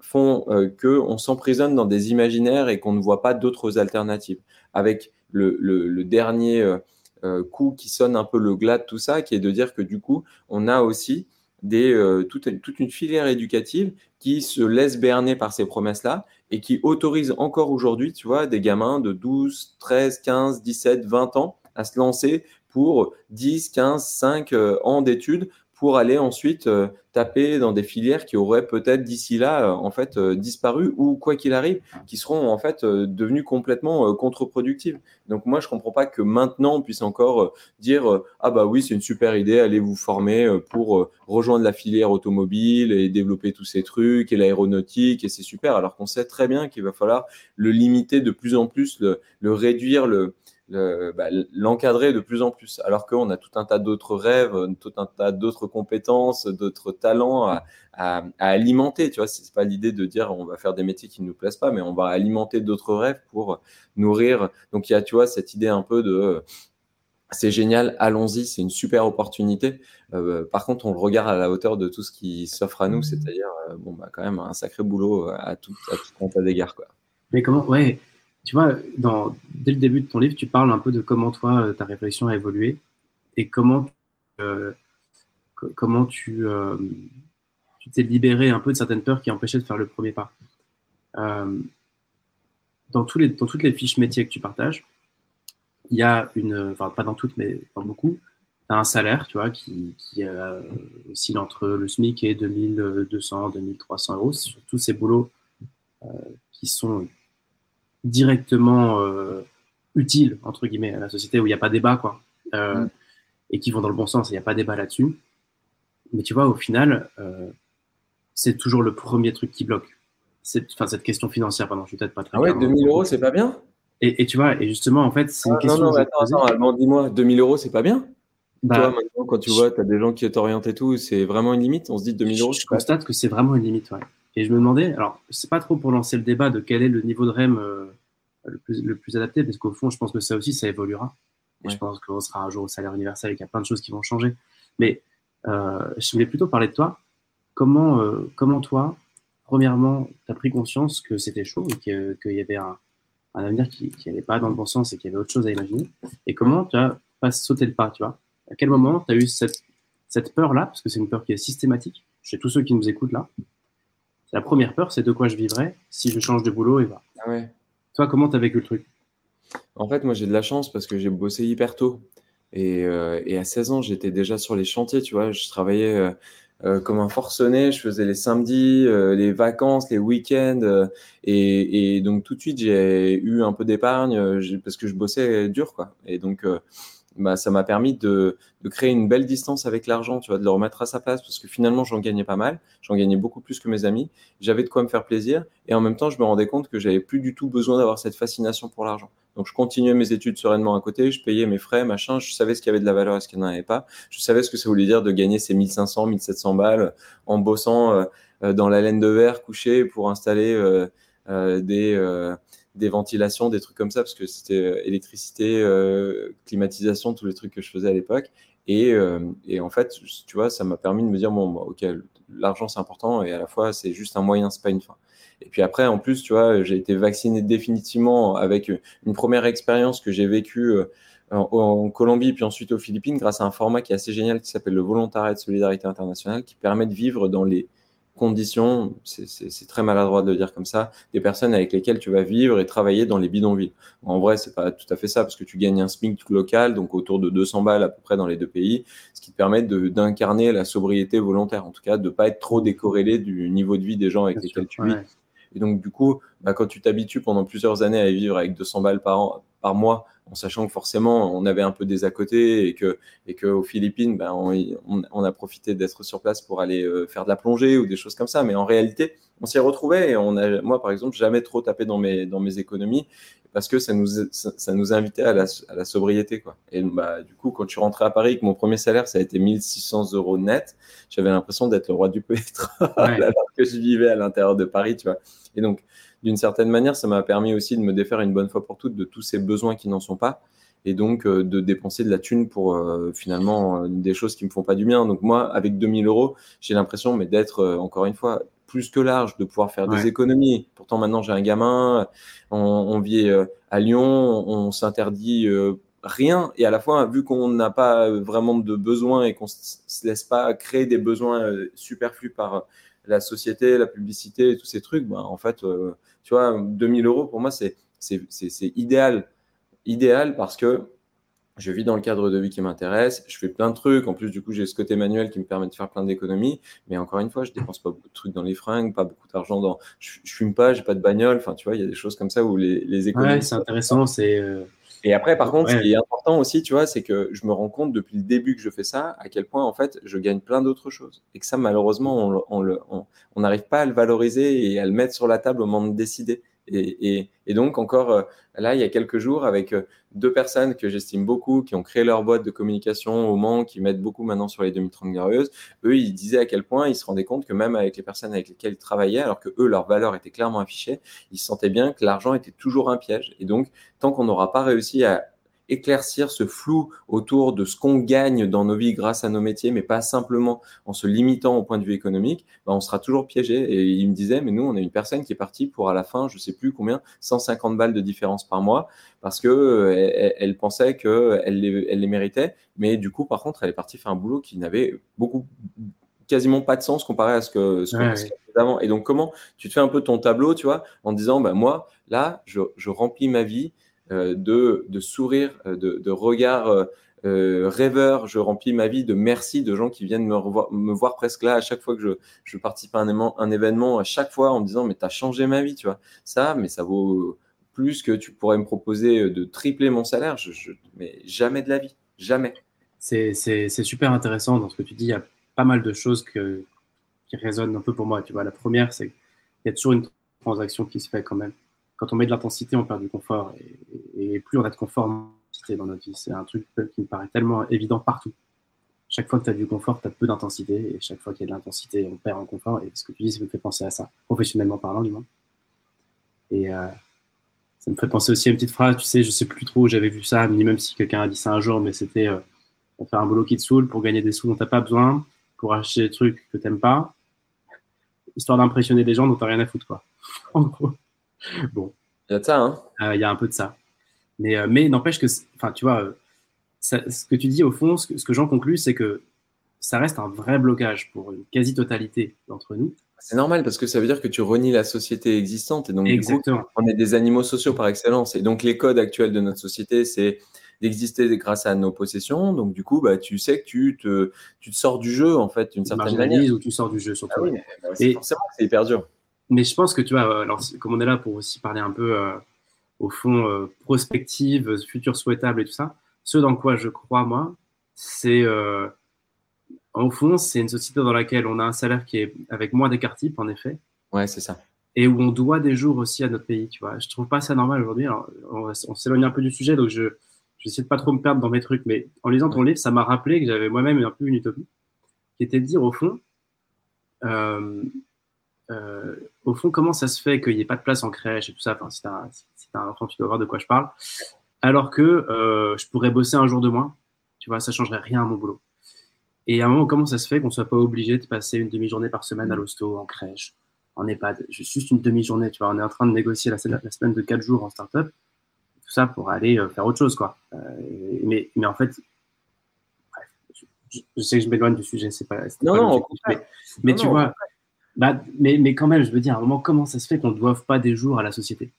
font euh, qu'on s'emprisonne dans des imaginaires et qu'on ne voit pas d'autres alternatives. Avec le, dernier. Euh, coup qui sonne un peu le glas de tout ça, qui est de dire que du coup, on a aussi des, euh, toute, une filière éducative qui se laisse berner par ces promesses-là et qui autorise encore aujourd'hui, tu vois, des gamins de 12, 13, 15, 17, 20 ans à se lancer pour 10, 15, 5 ans d'études pour aller ensuite euh, taper dans des filières qui auraient peut-être d'ici là en fait disparu ou quoi qu'il arrive, qui seront en fait devenues complètement contre-productives. Donc moi je comprends pas que maintenant on puisse encore dire ah bah oui c'est une super idée, allez vous former pour rejoindre la filière automobile et développer tous ces trucs et l'aéronautique et c'est super alors qu'on sait très bien qu'il va falloir le limiter de plus en plus, le, le réduire, le bah, l'encadrer de plus en plus, alors qu'on a tout un tas d'autres rêves, tout un tas d'autres compétences, d'autres talents à, à, alimenter. Tu vois, c'est pas l'idée de dire on va faire des métiers qui ne nous plaisent pas, mais on va alimenter d'autres rêves pour nourrir. Donc il y a, tu vois, cette idée un peu de c'est génial, allons-y, c'est une super opportunité. Euh, par contre, on le regarde à la hauteur de tout ce qui s'offre à nous, mmh. c'est-à-dire, euh, bon, bah, quand même, un sacré boulot à tout, à tout compte à d'égard, quoi. Mais comment, ouais, tu vois, dès le début de ton livre, tu parles un peu de comment toi, euh, ta réflexion a évolué et comment, euh, comment tu euh, tu t'es libéré un peu de certaines peurs qui empêchaient de faire le premier pas. dans, les, dans toutes les fiches métiers que tu partages, il y a une, enfin pas dans toutes, mais dans beaucoup, tu as un salaire, tu vois, qui, qui oscille entre le SMIC et 2200, 2300 euros sur tous ces boulots qui sont directement euh, utiles, entre guillemets, à la société où il n'y a pas débat, quoi, euh, mm. et qui vont dans le bon sens, il n'y a pas débat là-dessus. Mais tu vois, au final, euh, c'est toujours le premier truc qui bloque. Enfin, cette question financière, pardon, je suis peut-être pas très Ah ouais, 2000 euros, c'est pas bien? Et, et, tu vois, et justement, en fait, c'est une ah, question. Non, non, attends, attends, dis-moi, 2000 euros, c'est pas bien? Bah, Toi, maintenant, quand tu vois, tu as des gens qui t'orientent et tout, c'est vraiment une limite? On se dit 2000 euros Je, constate que c'est vraiment une limite, ouais. Et je me demandais, alors, c'est pas trop pour lancer le débat de quel est le niveau de REM euh, le, plus, le, plus, adapté, parce qu'au fond, je pense que ça aussi, ça évoluera. Et je pense qu'on sera un jour au salaire universel et qu'il y a plein de choses qui vont changer. Mais euh, je voulais plutôt parler de toi. Comment, euh, comment toi, premièrement, tu as pris conscience que c'était chaud et qu'il y avait un, un avenir qui n'allait pas dans le bon sens et qu'il y avait autre chose à imaginer? Et comment tu as pas sauté le pas, tu vois? À quel moment tu as eu cette, cette peur-là, parce que c'est une peur qui est systématique chez tous ceux qui nous écoutent là, la première peur, c'est de quoi je vivrais si je change de boulot et va. Ah ouais. Toi, comment tu as vécu le truc? En fait, moi, j'ai de la chance parce que j'ai bossé hyper tôt. Et, euh, et à 16 ans, j'étais déjà sur les chantiers, tu vois. Je travaillais euh, euh, comme un forcené. Je faisais les samedis, les vacances, les week-ends. Et, et, donc, tout de suite, j'ai eu un peu d'épargne parce que je bossais dur, quoi. Et donc, bah, ça m'a permis de, de, créer une belle distance avec l'argent, tu vois, de le remettre à sa place, parce que finalement, j'en gagnais pas mal, j'en gagnais beaucoup plus que mes amis, j'avais de quoi me faire plaisir, et en même temps, je me rendais compte que j'avais plus du tout besoin d'avoir cette fascination pour l'argent. Donc, je continuais mes études sereinement à côté, je payais mes frais, machin, je savais ce qu'il y avait de la valeur et ce qu'il n'y en avait pas, je savais ce que ça voulait dire de gagner ces 1500, 1700 balles en bossant euh, euh, dans la laine de verre couché pour installer euh, des des ventilations, des trucs comme ça, parce que c'était euh, électricité, euh, climatisation, tous les trucs que je faisais à l'époque. Et, euh, et, en fait, tu vois, ça m'a permis de me dire, bon, bah, ok, l'argent c'est important et à la fois c'est juste un moyen, c'est pas une fin. Et puis après, en plus, tu vois, j'ai été vacciné définitivement avec une première expérience que j'ai vécue en, en, Colombie, puis ensuite aux Philippines, grâce à un format qui est assez génial qui s'appelle le volontariat de solidarité internationale, qui permet de vivre dans les conditions, c'est très maladroit de le dire comme ça, des personnes avec lesquelles tu vas vivre et travailler dans les bidonvilles. En vrai, c'est pas tout à fait ça, parce que tu gagnes un SMIC local, donc autour de 200 balles à peu près dans les deux pays, ce qui te permet d'incarner la sobriété volontaire, en tout cas de pas être trop décorrélé du niveau de vie des gens avec lesquels tu vis. Et donc, du coup, bah, quand tu t'habitues pendant plusieurs années à vivre avec 200 balles par, an, par mois, en sachant que forcément on avait un peu des à côté et que et que aux Philippines, ben, on, a profité d'être sur place pour aller euh, faire de la plongée ou des choses comme ça. Mais en réalité, on s'y retrouvait et on a, moi par exemple, jamais trop tapé dans mes dans mes économies parce que ça nous ça, nous invitait à la, à la sobriété quoi. Et bah du coup, quand je suis rentré à Paris, que mon premier salaire ça a été 1600 euros net, j'avais l'impression d'être le roi du pétrole alors que je vivais à l'intérieur de Paris, tu vois. Et donc d'une certaine manière, ça m'a permis aussi de me défaire une bonne fois pour toutes de tous ces besoins qui n'en sont pas et donc euh, de dépenser de la thune pour euh, finalement euh, des choses qui me font pas du bien. Donc moi, avec 2000 euros, j'ai l'impression mais d'être encore une fois plus que large, de pouvoir faire des économies. Pourtant maintenant j'ai un gamin, on, vit à Lyon, on, s'interdit rien et à la fois vu qu'on n'a pas vraiment de besoins et qu'on se laisse pas créer des besoins superflus par la société, la publicité et tous ces trucs, ben, en fait, euh, tu vois, 2000 euros pour moi, c'est idéal. Idéal parce que je vis dans le cadre de vie qui m'intéresse, je fais plein de trucs. En plus, du coup, j'ai ce côté manuel qui me permet de faire plein d'économies. Mais encore une fois, je dépense pas beaucoup de trucs dans les fringues, pas beaucoup d'argent dans. Je, je, fume pas, j'ai pas de bagnole. Enfin, tu vois, il y a des choses comme ça où les, les économies. Ouais, c'est intéressant. C'est. Euh, Et après, par contre, ce qui est important aussi, tu vois, c'est que je me rends compte depuis le début que je fais ça, à quel point, en fait, je gagne plein d'autres choses. Et que ça, malheureusement, on n'arrive on, on, pas à le valoriser et à le mettre sur la table au moment de décider. Et, donc, encore euh, là, il y a quelques jours, avec euh, deux personnes que j'estime beaucoup, qui ont créé leur boîte de communication au Mans, qui mettent beaucoup maintenant sur les 2030 glorieuses, eux, ils disaient à quel point ils se rendaient compte que même avec les personnes avec lesquelles ils travaillaient, alors que eux, leur valeur était clairement affichée, ils sentaient bien que l'argent était toujours un piège. Et donc, tant qu'on n'aura pas réussi à éclaircir ce flou autour de ce qu'on gagne dans nos vies grâce à nos métiers, mais pas simplement en se limitant au point de vue économique, ben on sera toujours piégé. Et il me disait, mais nous, on a une personne qui est partie pour à la fin, je sais plus combien, 150 balles de différence par mois, parce que euh, elle, elle, pensait qu'elle les, elle les méritait, mais du coup, par contre, elle est partie faire un boulot qui n'avait beaucoup quasiment pas de sens comparé à ce que, ce avant. Et donc, comment tu te fais un peu ton tableau, tu vois, en disant, ben moi, là, je, je remplis ma vie de, de sourire, euh, de, de regard euh, rêveur. Je remplis ma vie de merci de gens qui viennent me, voir presque là à chaque fois que je, participe à un événement, un événement, à chaque fois en me disant mais tu as changé ma vie, tu vois. Ça, mais ça vaut plus que tu pourrais me proposer de tripler mon salaire. Je, mais jamais de la vie, jamais. C'est super intéressant dans ce que tu dis. Il y a pas mal de choses qui résonnent un peu pour moi. Tu vois, la première, c'est qu'il y a toujours une transaction qui se fait quand même quand on met de l'intensité, on perd du confort. Et, plus on a de confort dans notre vie, c'est un truc qui me paraît tellement évident partout. Chaque fois que tu as du confort, tu as peu d'intensité. Et chaque fois qu'il y a de l'intensité, on perd en confort. Et ce que tu dis, ça me fait penser à ça, professionnellement parlant, du moins. Et euh, ça me fait penser aussi à une petite phrase, tu sais, je sais plus trop où j'avais vu ça, ni même si quelqu'un a dit ça un jour, mais c'était euh, pour faire un boulot qui te saoule, pour gagner des sous dont tu pas besoin, pour acheter des trucs que tu pas, histoire d'impressionner des gens dont tu rien à foutre, quoi. En gros. Bon. Il y a de ça, hein euh, Il y a un peu de ça. Mais, euh, mais n'empêche que, enfin, tu vois, euh, ça, ce que tu dis au fond, ce que, j'en conclus, c'est que ça reste un vrai blocage pour une quasi-totalité d'entre nous. C'est normal parce que ça veut dire que tu renies la société existante et donc Exactement. Du coup, on est des animaux sociaux par excellence. Et donc les codes actuels de notre société, c'est d'exister grâce à nos possessions. Donc du coup, bah, tu sais que tu te, tu te sors du jeu en fait d'une certaine manière. ou tu sors du jeu surtout. Ah oui, bah, et forcément, c'est hyper dur mais je pense que tu vois, alors, comme on est là pour aussi parler un peu euh, au fond euh, prospective, futur souhaitable et tout ça, ce dans quoi je crois moi, c'est euh, au fond, c'est une société dans laquelle on a un salaire qui est avec moins d'écart type, en effet. Ouais, c'est ça. Et où on doit des jours aussi à notre pays, tu vois. Je trouve pas ça normal aujourd'hui. On, on s'éloigne un peu du sujet, donc je j'essaie de pas trop me perdre dans mes trucs, mais en lisant ton livre, ça m'a rappelé que j'avais moi-même un peu une utopie, qui était de dire au fond, euh, au fond, comment ça se fait qu'il n'y ait pas de place en crèche et tout ça? Enfin, si tu un, si un enfant, tu dois voir de quoi je parle. Alors que euh, je pourrais bosser un jour de moins, tu vois, ça changerait rien à mon boulot. Et à un moment, comment ça se fait qu'on ne soit pas obligé de passer une demi-journée par semaine à l'hosto, en crèche, en EHPAD? Juste une demi-journée, tu vois. On est en train de négocier la, la semaine de 4 jours en start-up, tout ça pour aller euh, faire autre chose, quoi. Euh, mais, mais en fait, bref, je, je, sais que je m'éloigne du sujet, c'est pas. Non, pas non, mais, mais non, tu non, vois. Bah, mais, mais quand même, je veux dire, à un moment, comment ça se fait qu'on ne doive pas des jours à la société?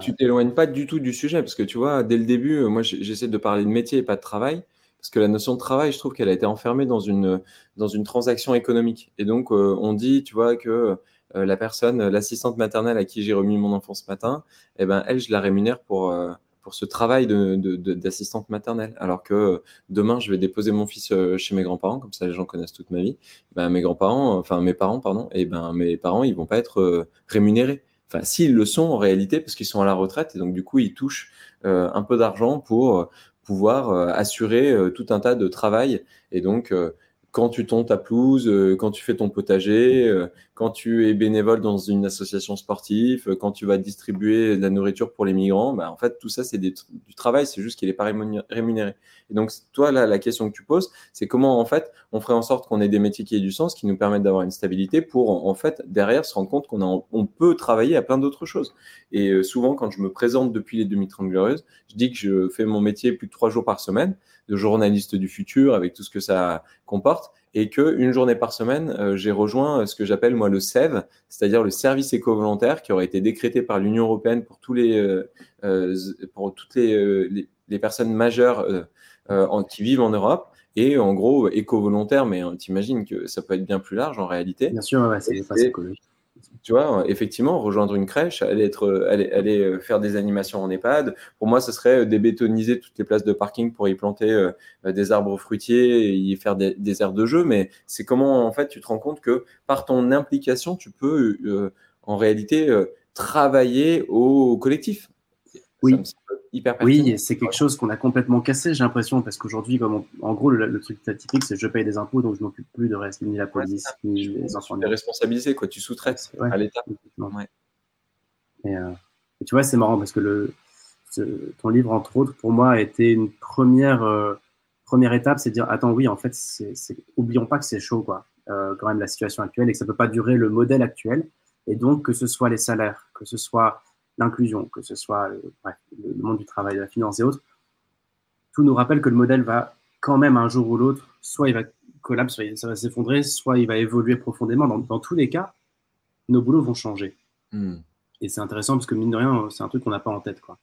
Tu t'éloignes pas du tout du sujet, parce que tu vois, dès le début, moi, j'essaie de parler de métier et pas de travail, parce que la notion de travail, je trouve qu'elle a été enfermée dans une, dans une transaction économique. Et donc, euh, on dit, tu vois, que euh, la personne, l'assistante maternelle à qui j'ai remis mon enfant ce matin, eh ben, elle, je la rémunère pour, euh, pour ce travail d'assistante de, de, maternelle. Alors que demain, je vais déposer mon fils chez mes grands-parents, comme ça les gens connaissent toute ma vie. Ben, mes grands-parents, enfin mes parents, pardon, et ben mes parents, ils vont pas être rémunérés. Enfin, s'ils le sont en réalité, parce qu'ils sont à la retraite, et donc du coup, ils touchent euh, un peu d'argent pour pouvoir euh, assurer euh, tout un tas de travail. Et donc, quand tu tonds ta pelouse, quand tu fais ton potager, quand tu es bénévole dans une association sportive, quand tu vas distribuer de la nourriture pour les migrants, bah, en fait, tout ça, c'est du travail, c'est juste qu'il n'est pas rémunéré. Et donc, toi, là, la question que tu poses, c'est comment, en fait, on ferait en sorte qu'on ait des métiers qui aient du sens, qui nous permettent d'avoir une stabilité pour, en fait, derrière, se rendre compte qu'on on peut travailler à plein d'autres choses. Et souvent, quand je me présente depuis les 2030 glorieuses, je dis que je fais mon métier plus de trois jours par semaine. De journaliste du futur avec tout ce que ça comporte et que une journée par semaine, euh, j'ai rejoint euh, ce que j'appelle moi le SEV, c'est-à-dire le service éco-volontaire qui aurait été décrété par l'Union européenne pour tous les euh, pour toutes les, les, personnes majeures en, qui vivent en Europe et en gros éco-volontaire, mais t'imagines que ça peut être bien plus large en réalité. Bien sûr, ouais, c'est pas écologique tu vois, effectivement, rejoindre une crèche, aller, être, aller, euh, faire des animations en EHPAD. Pour moi, ce serait euh, débétoniser toutes les places de parking pour y planter euh, des arbres fruitiers et y faire des, des aires de jeu. Mais c'est comment, en fait, tu te rends compte que par ton implication, tu peux en réalité travailler au collectif. Oui. Oui, c'est quelque chose qu'on a complètement cassé, j'ai l'impression, parce qu'aujourd'hui, comme en gros, le, truc typique, c'est je paye des impôts, donc je m'occupe plus de reste, ni la police, ni les enfants. Tu es responsabilisé, quoi. Tu sous-traites à l'État. Et, euh, et, tu vois, c'est marrant parce que le, ton livre, entre autres, pour moi, a été une première, euh, première étape, c'est de dire, attends, oui, en fait, c'est, oublions pas que c'est chaud, quoi, euh, quand même, la situation actuelle, et que ça peut pas durer le modèle actuel. Et donc, que ce soit les salaires, que ce soit l'inclusion, que ce soit euh, le monde du travail, de la finance et autres, tout nous rappelle que le modèle va quand même un jour ou l'autre, soit il va collapser, soit ça va s'effondrer, soit il va évoluer profondément. Dans, tous les cas, nos boulots vont changer. Hmm. Et c'est intéressant parce que mine de rien, c'est un truc qu'on n'a pas en tête. Quoi.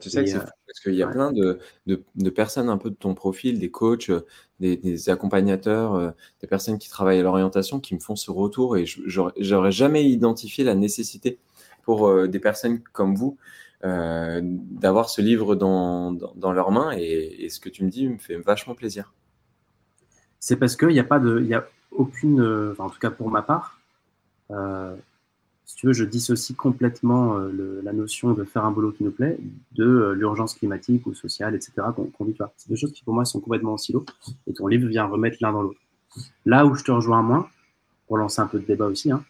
tu sais que c'est euh, parce qu'il y a plein de, de, personnes un peu de ton profil, des coachs, des, des accompagnateurs, euh, des personnes qui travaillent à l'orientation qui me font ce retour et j'aurais jamais identifié la nécessité pour euh, des personnes comme vous euh, d'avoir ce livre dans, dans, leurs mains. Et, ce que tu me dis me fait vachement plaisir. C'est parce qu'il n'y a pas de, il y a aucune, en tout cas pour ma part, euh, si tu veux, je dissocie complètement la notion de faire un boulot qui nous plaît de l'urgence climatique ou sociale, etc. qu'on vit C'est des choses qui pour moi sont complètement en silo et ton livre vient remettre l'un dans l'autre. Là où je te rejoins moins, pour lancer un peu de débat aussi, hein,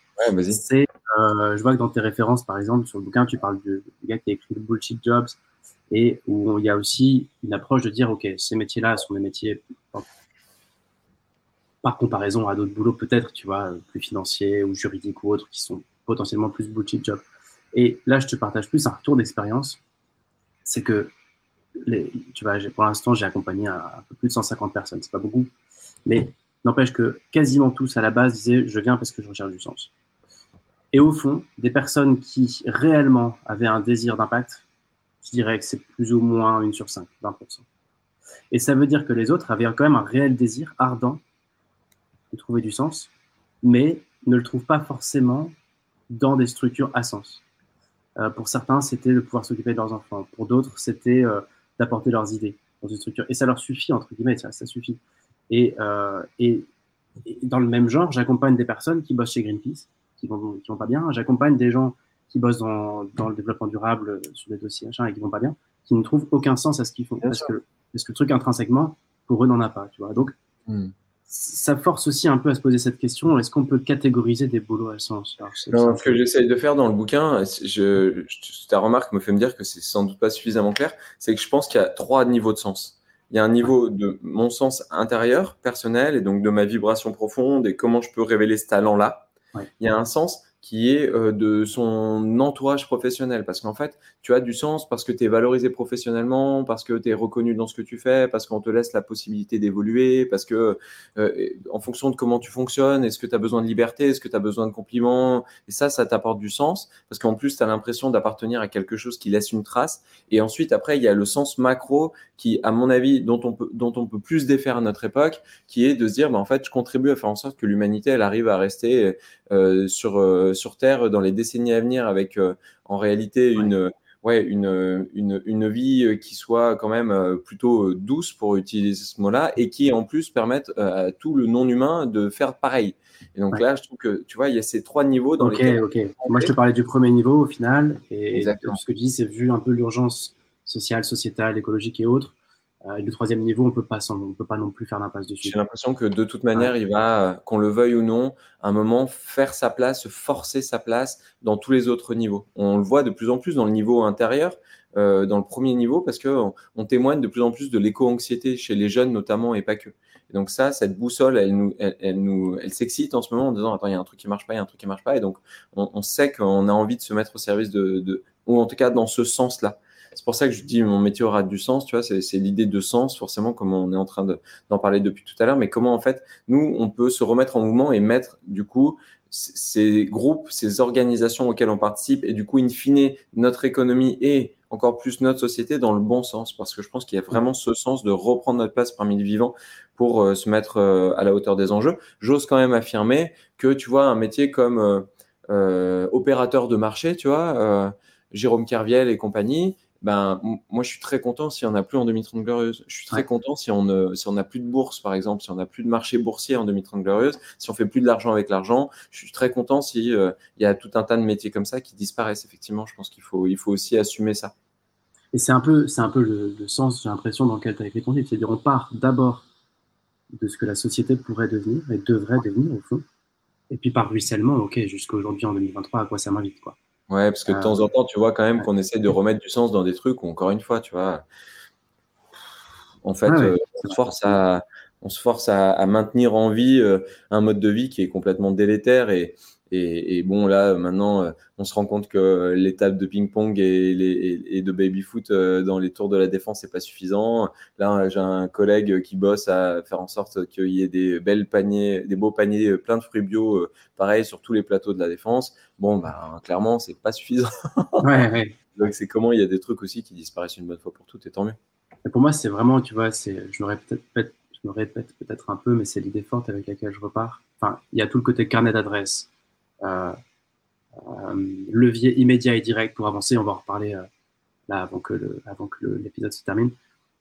c'est euh, je vois que dans tes références, par exemple, sur le bouquin, tu parles du, gars qui a écrit Bullshit Jobs et où il y a aussi une approche de dire, OK, ces métiers-là sont des métiers, par comparaison à d'autres boulots peut-être, tu vois, plus financiers ou juridiques ou autres, qui sont potentiellement plus bullshit jobs. Et là, je te partage plus un retour d'expérience. C'est que, tu vois, pour l'instant, j'ai accompagné un, un, peu plus de 150 personnes. C'est pas beaucoup. Mais n'empêche que quasiment tous à la base disaient, je viens parce que je recherche du sens. Et au fond, des personnes qui réellement avaient un désir d'impact, je dirais que c'est plus ou moins une sur cinq, 20%. Et ça veut dire que les autres avaient quand même un réel désir ardent de trouver du sens, mais ne le trouvent pas forcément dans des structures à sens. Euh, pour certains, c'était de pouvoir s'occuper de leurs enfants. Pour d'autres, c'était euh, d'apporter leurs idées dans une structure. Et ça leur suffit, entre guillemets, ça, suffit. Euh, et, dans le même genre, j'accompagne des personnes qui bossent chez Greenpeace, qui vont, qui vont pas bien. J'accompagne des gens qui bossent dans, dans, le développement durable euh, sur des dossiers machin, et qui vont pas bien, qui ne trouvent aucun sens à ce qu'ils font. parce que, parce que le truc intrinsèquement, pour eux, n'en a pas. Tu vois. Donc, hmm. ça force aussi un peu à se poser cette question est-ce qu'on peut catégoriser des boulots à sens? Non, Ce que j'essaye de faire dans le bouquin, je, ta remarque me fait me dire que c'est sans doute pas suffisamment clair, c'est que je pense qu'il y a trois niveaux de sens. Il y a un niveau de mon sens intérieur, personnel, et donc de ma vibration profonde et comment je peux révéler ce talent-là. Il y a un sens qui est euh, de son entourage professionnel. Parce qu'en fait, tu as du sens parce que tu es valorisé professionnellement, parce que tu es reconnu dans ce que tu fais, parce qu'on te laisse la possibilité d'évoluer, parce que euh, en fonction de comment tu fonctionnes, est-ce que tu as besoin de liberté, est-ce que tu as besoin de compliments, et ça, ça t'apporte du sens, parce qu'en plus, tu as l'impression d'appartenir à quelque chose qui laisse une trace. Et ensuite, après, il y a le sens macro qui, à mon avis, dont on peut, plus défaire à notre époque, qui est de se dire, bah, en fait, je contribue à faire en sorte que l'humanité, elle arrive à rester sur sur Terre dans les décennies à venir avec euh, en réalité une, ouais, une, une, une, vie euh, qui soit quand même euh, plutôt douce pour utiliser ce mot-là et qui en plus permette à tout le non-humain de faire pareil. Et donc là, je trouve que tu vois, il y a ces trois niveaux dans lesquels. Ok, Moi, je te parlais du premier niveau au final. Et Exactement. ce que tu dis, c'est vu un peu l'urgence sociale, sociétale, écologique et autres. Euh, le troisième niveau, on peut pas, on peut pas non plus faire l'impasse dessus. J'ai l'impression que de toute manière, il va, qu'on le veuille ou non, à un moment faire sa place, forcer sa place dans tous les autres niveaux. On le voit de plus en plus dans le niveau intérieur, euh, dans le premier niveau, parce que on, témoigne de plus en plus de l'éco-anxiété chez les jeunes notamment et pas que. Et donc ça, cette boussole, elle nous, elle, nous, elle s'excite en ce moment en disant attends, il y a un truc qui marche pas, il y a un truc qui marche pas, et donc on, on sait qu'on a envie de se mettre au service de, de, ou en tout cas dans ce sens-là. C'est pour ça que je dis mon métier aura du sens, tu vois, c'est l'idée de sens, forcément, comme on est en train d'en parler depuis tout à l'heure, mais comment en fait, nous, on peut se remettre en mouvement et mettre, du coup, ces groupes, ces organisations auxquelles on participe, et du coup, in fine, notre économie et encore plus notre société dans le bon sens, parce que je pense qu'il y a vraiment ce sens de reprendre notre place parmi les vivants pour euh, se mettre euh, à la hauteur des enjeux. J'ose quand même affirmer que, tu vois, un métier comme euh, opérateur de marché, tu vois, Jérôme Kerviel et compagnie, ben, moi, je suis très content si on n'a plus en 2030 glorieuse. Je suis très content si on n'a si on plus de bourse, par exemple, si on n'a plus de marché boursier en 2030 glorieuse, si on fait plus de l'argent avec l'argent. Je suis très content si il y a tout un tas de métiers comme ça qui disparaissent. Effectivement, je pense qu'il faut, il faut aussi assumer ça. Et c'est un peu, c'est un peu le, sens, j'ai l'impression, dans lequel tu as écrit ton livre. C'est-à-dire, on part d'abord de ce que la société pourrait devenir et devrait devenir, au fond. Et puis par ruissellement, OK, jusqu'à aujourd'hui, en 2023, à quoi ça m'invite, quoi. Ouais, parce que de temps en temps, tu vois quand même qu'on essaie de remettre du sens dans des trucs où, encore une fois, tu vois, en fait, euh, on, se force à, on se force à, maintenir en vie euh, un mode de vie qui est complètement délétère et, et, bon, là, maintenant, euh, on se rend compte que l'étape de ping-pong et, de baby-foot euh, dans les tours de la défense n'est pas suffisant. Là, j'ai un collègue qui bosse à faire en sorte qu'il y ait des belles paniers, des beaux paniers euh, pleins de fruits bio, pareil, sur tous les plateaux de la défense. Bon, bah, clairement, c'est pas suffisant. Donc, c'est comment il y a des trucs aussi qui disparaissent une bonne fois pour toutes, et tant mieux. pour moi, c'est vraiment, tu vois, c'est, je me répète, peut-être un peu, mais c'est l'idée forte avec laquelle je repars. Enfin, il y a tout le côté carnet d'adresse euh, euh, levier immédiat et direct pour avancer. On va en reparler euh, là avant que, l'épisode se termine.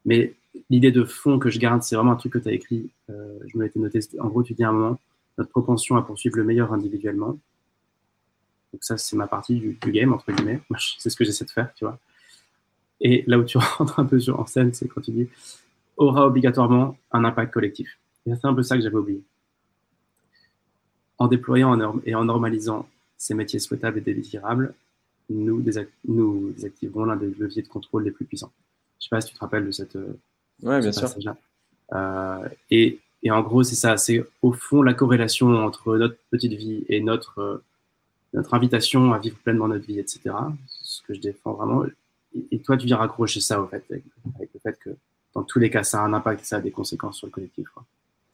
Mais l'idée de fond que je garde, c'est vraiment un truc que tu as écrit. je me l'étais noté. En gros, tu dis à un moment notre propension à poursuivre le meilleur individuellement. Donc ça, c'est ma partie du, game, entre guillemets. C'est ce que j'essaie de faire, tu vois. Et là où tu rentres un peu sur, en scène, c'est quand tu dis aura obligatoirement un impact collectif. C'est un peu ça que j'avais oublié en déployant et en normalisant ces métiers souhaitables et désirables, nous, nous désactivons l'un des leviers de contrôle les plus puissants. Je ne sais pas si tu te rappelles de cette. Euh, oui, bien sûr. Euh, et, et, en gros, c'est ça. C'est au fond la corrélation entre notre petite vie et notre, euh, notre invitation à vivre pleinement notre vie, etc. Ce que je défends vraiment. Et, toi, tu viens raccrocher ça, au fait, avec, le fait que dans tous les cas, ça a un impact et ça a des conséquences sur le collectif. Quoi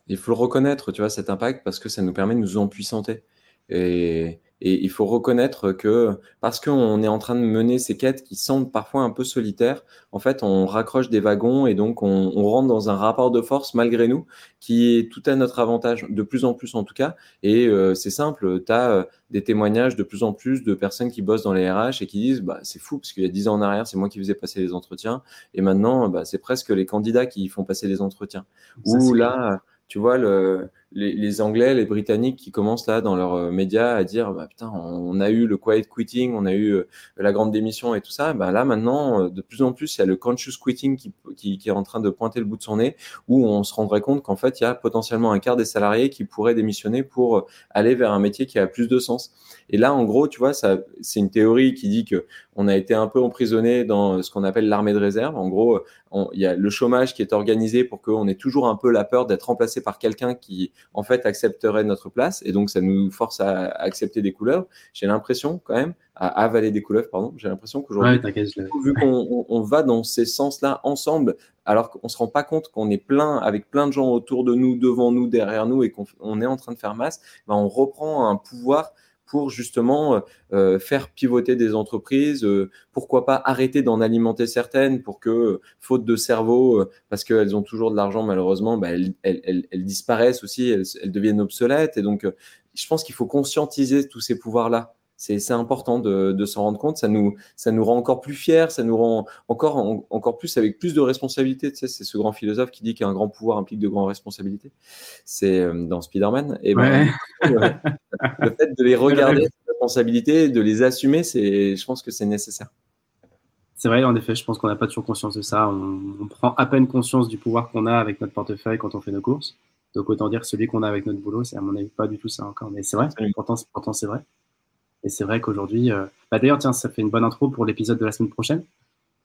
il faut le reconnaître, tu vois, cet impact, parce que ça nous permet de nous empuissanter. Et, et il faut reconnaître que parce qu'on est en train de mener ces quêtes qui semblent parfois un peu solitaires, en fait, on raccroche des wagons et donc on, on, rentre dans un rapport de force malgré nous qui est tout à notre avantage, de plus en plus en tout cas. Et euh, c'est simple, tu as euh, des témoignages de plus en plus de personnes qui bossent dans les RH et qui disent bah, c'est fou parce qu'il y a dix ans en arrière, c'est moi qui faisais passer les entretiens et maintenant, bah, c'est presque les candidats qui font passer les entretiens. Ou là tu vois, le, les, Anglais, les Britanniques qui commencent là dans leurs euh, médias à dire bah, putain, on a eu le quiet quitting, on a eu euh, la grande démission et tout ça. Bah, là maintenant, euh, de plus en plus, il y a le conscious quitting qui, qui, qui, est en train de pointer le bout de son nez, où on se rendrait compte qu'en fait, il y a potentiellement un quart des salariés qui pourraient démissionner pour aller vers un métier qui a plus de sens. Et là, en gros, tu vois, ça, c'est une théorie qui dit que on a été un peu emprisonné dans ce qu'on appelle l'armée de réserve. En gros, il y a le chômage qui est organisé pour qu'on ait toujours un peu la peur d'être remplacé par quelqu'un qui en fait accepterait notre place et donc ça nous force à, accepter des couleuvres. J'ai l'impression quand même à avaler des couleuvres, pardon. J'ai l'impression qu'aujourd'hui, vu qu'on on, va dans ces sens-là ensemble, alors qu'on se rend pas compte qu'on est plein avec plein de gens autour de nous, devant nous, derrière nous et qu'on est en train de faire masse, ben on reprend un pouvoir pour justement euh, euh, faire pivoter des entreprises, euh, pourquoi pas arrêter d'en alimenter certaines pour que, faute de cerveau, parce qu'elles ont toujours de l'argent malheureusement, bah, elles, elles, elles, disparaissent aussi, elles, elles, deviennent obsolètes. Et donc, je pense qu'il faut conscientiser tous ces pouvoirs-là c'est important de, de s'en rendre compte. Ça nous, ça nous rend encore plus fiers, ça nous rend encore, encore plus avec plus de responsabilités. Tu sais, c'est ce grand philosophe qui dit qu'un grand pouvoir implique de grandes responsabilités. C'est euh, dans Spider-Man. Et ben, le fait de les regarder, ces responsabilités, de les assumer, je pense que c'est nécessaire. C'est vrai, en effet, je pense qu'on n'a pas toujours conscience de ça. On, on, prend à peine conscience du pouvoir qu'on a avec notre portefeuille quand on fait nos courses. Donc autant dire celui qu'on a avec notre boulot, c'est à mon avis pas du tout ça encore. Mais c'est vrai, pourtant c'est vrai. Et c'est vrai qu'aujourd'hui, euh, bah d'ailleurs, tiens, ça fait une bonne intro pour l'épisode de la semaine prochaine,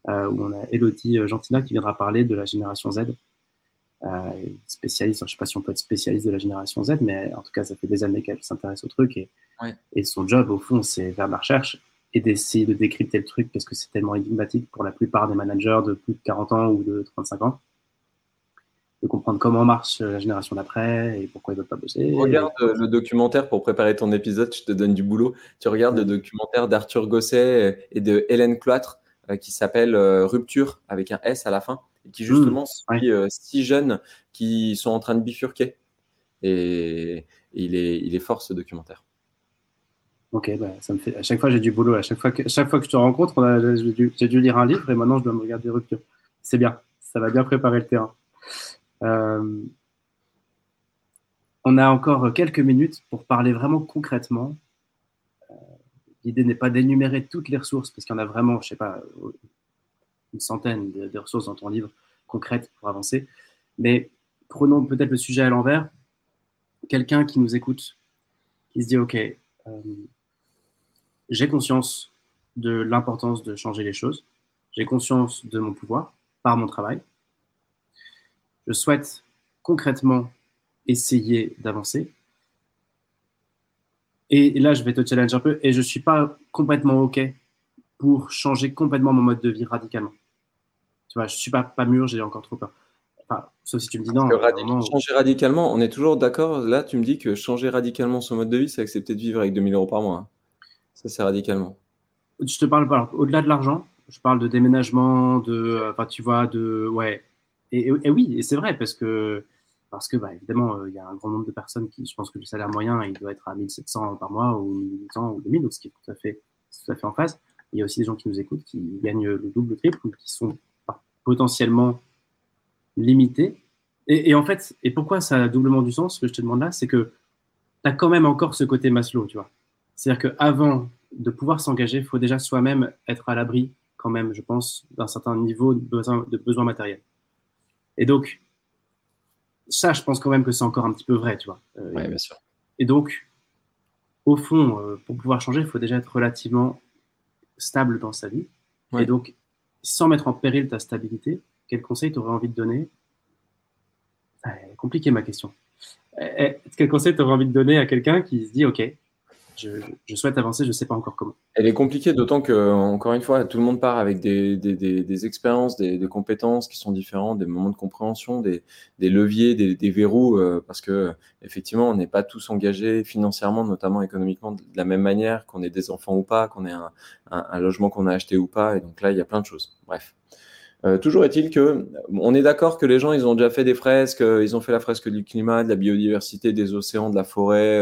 euh, où on a Elodie euh, Gentina qui viendra parler de la génération Z. spécialiste, je ne sais pas si on peut être spécialiste de la génération Z, mais en tout cas, ça fait des années qu'elle s'intéresse au truc. Et, et son job, au fond, c'est faire de la recherche et d'essayer de décrypter le truc parce que c'est tellement énigmatique pour la plupart des managers de plus de 40 ans ou de 35 ans. De comprendre comment marche la génération d'après et pourquoi ils ne veulent pas bosser. Regarde le documentaire pour préparer ton épisode, je te donne du boulot. Tu regardes le documentaire d'Arthur Gosset et de Hélène Cloître euh, qui s'appelle euh, Rupture avec un S à la fin et qui justement mmh, suit euh, six jeunes qui sont en train de bifurquer. Et, il, est, il est fort ce documentaire. Ok, bah, ça me fait. À chaque fois, j'ai du boulot. À chaque fois que, chaque fois que je te rencontre, j'ai dû, dû, lire un livre et maintenant, je dois me regarder Rupture. C'est bien. Ça va bien préparer le terrain. Euh, on a encore quelques minutes pour parler vraiment concrètement. Euh, l'idée n'est pas d'énumérer toutes les ressources parce qu'il y en a vraiment, je sais pas, une centaine de, ressources dans ton livre concrètes pour avancer. Mais prenons peut-être le sujet à l'envers. Quelqu'un qui nous écoute, qui se dit OK. Euh, j'ai conscience de l'importance de changer les choses. J'ai conscience de mon pouvoir par mon travail. Je souhaite concrètement essayer d'avancer. Et là, je vais te challenge un peu et je ne suis pas complètement OK pour changer complètement mon mode de vie radicalement. Tu vois, je ne suis pas, pas mûr, j'ai encore trop peur. Enfin, sauf si tu me dis non. Changer radicalement, on est toujours d'accord. Là, tu me dis que changer radicalement son mode de vie, c'est accepter de vivre avec 2000 euros par mois. Hein. Ça, c'est radicalement. Je te parle pas. Au-delà de l'argent, je parle de déménagement, de. Enfin, tu vois, de. Ouais. Et, oui, et c'est vrai, parce que, parce que bah, évidemment, euh, il y a un grand nombre de personnes qui. Je pense que le salaire moyen, il doit être à 1700 par mois, ou 1800 ou 2000, donc ce qui est tout à fait, tout à fait en phase. Il y a aussi des gens qui nous écoutent qui gagnent le double, le triple, ou qui sont potentiellement limités. Et, et, en fait, et pourquoi ça a doublement du sens, ce que je te demande là, c'est que tu as quand même encore ce côté Maslow, tu vois. C'est-à-dire qu'avant de pouvoir s'engager, il faut déjà soi-même être à l'abri, quand même, je pense, d'un certain niveau de besoin, de besoin matériel. Et donc, ça, je pense quand même que c'est encore un petit peu vrai, tu vois. Euh, oui, bien sûr. Et donc, au fond, euh, pour pouvoir changer, il faut déjà être relativement stable dans sa vie. Et donc, sans mettre en péril ta stabilité, quel conseil tu aurais envie de donner? Eh, Compliqué ma question. Eh, eh, quel conseil tu aurais envie de donner à quelqu'un qui se dit, OK, je, souhaite avancer, je ne sais pas encore comment. Elle est compliquée, d'autant que, encore une fois, tout le monde part avec des, expériences, des, compétences qui sont différentes, des moments de compréhension, des, leviers, des, verrous, euh, parce que effectivement, on n'est pas tous engagés financièrement, notamment économiquement, de la même manière, qu'on ait des enfants ou pas, qu'on ait un logement qu'on a acheté ou pas. Et donc là, il y a plein de choses. Bref. Euh, toujours est-il que on est d'accord que les gens ils ont déjà fait des fresques, euh, ils ont fait la fresque du climat, de la biodiversité, des océans, de la forêt,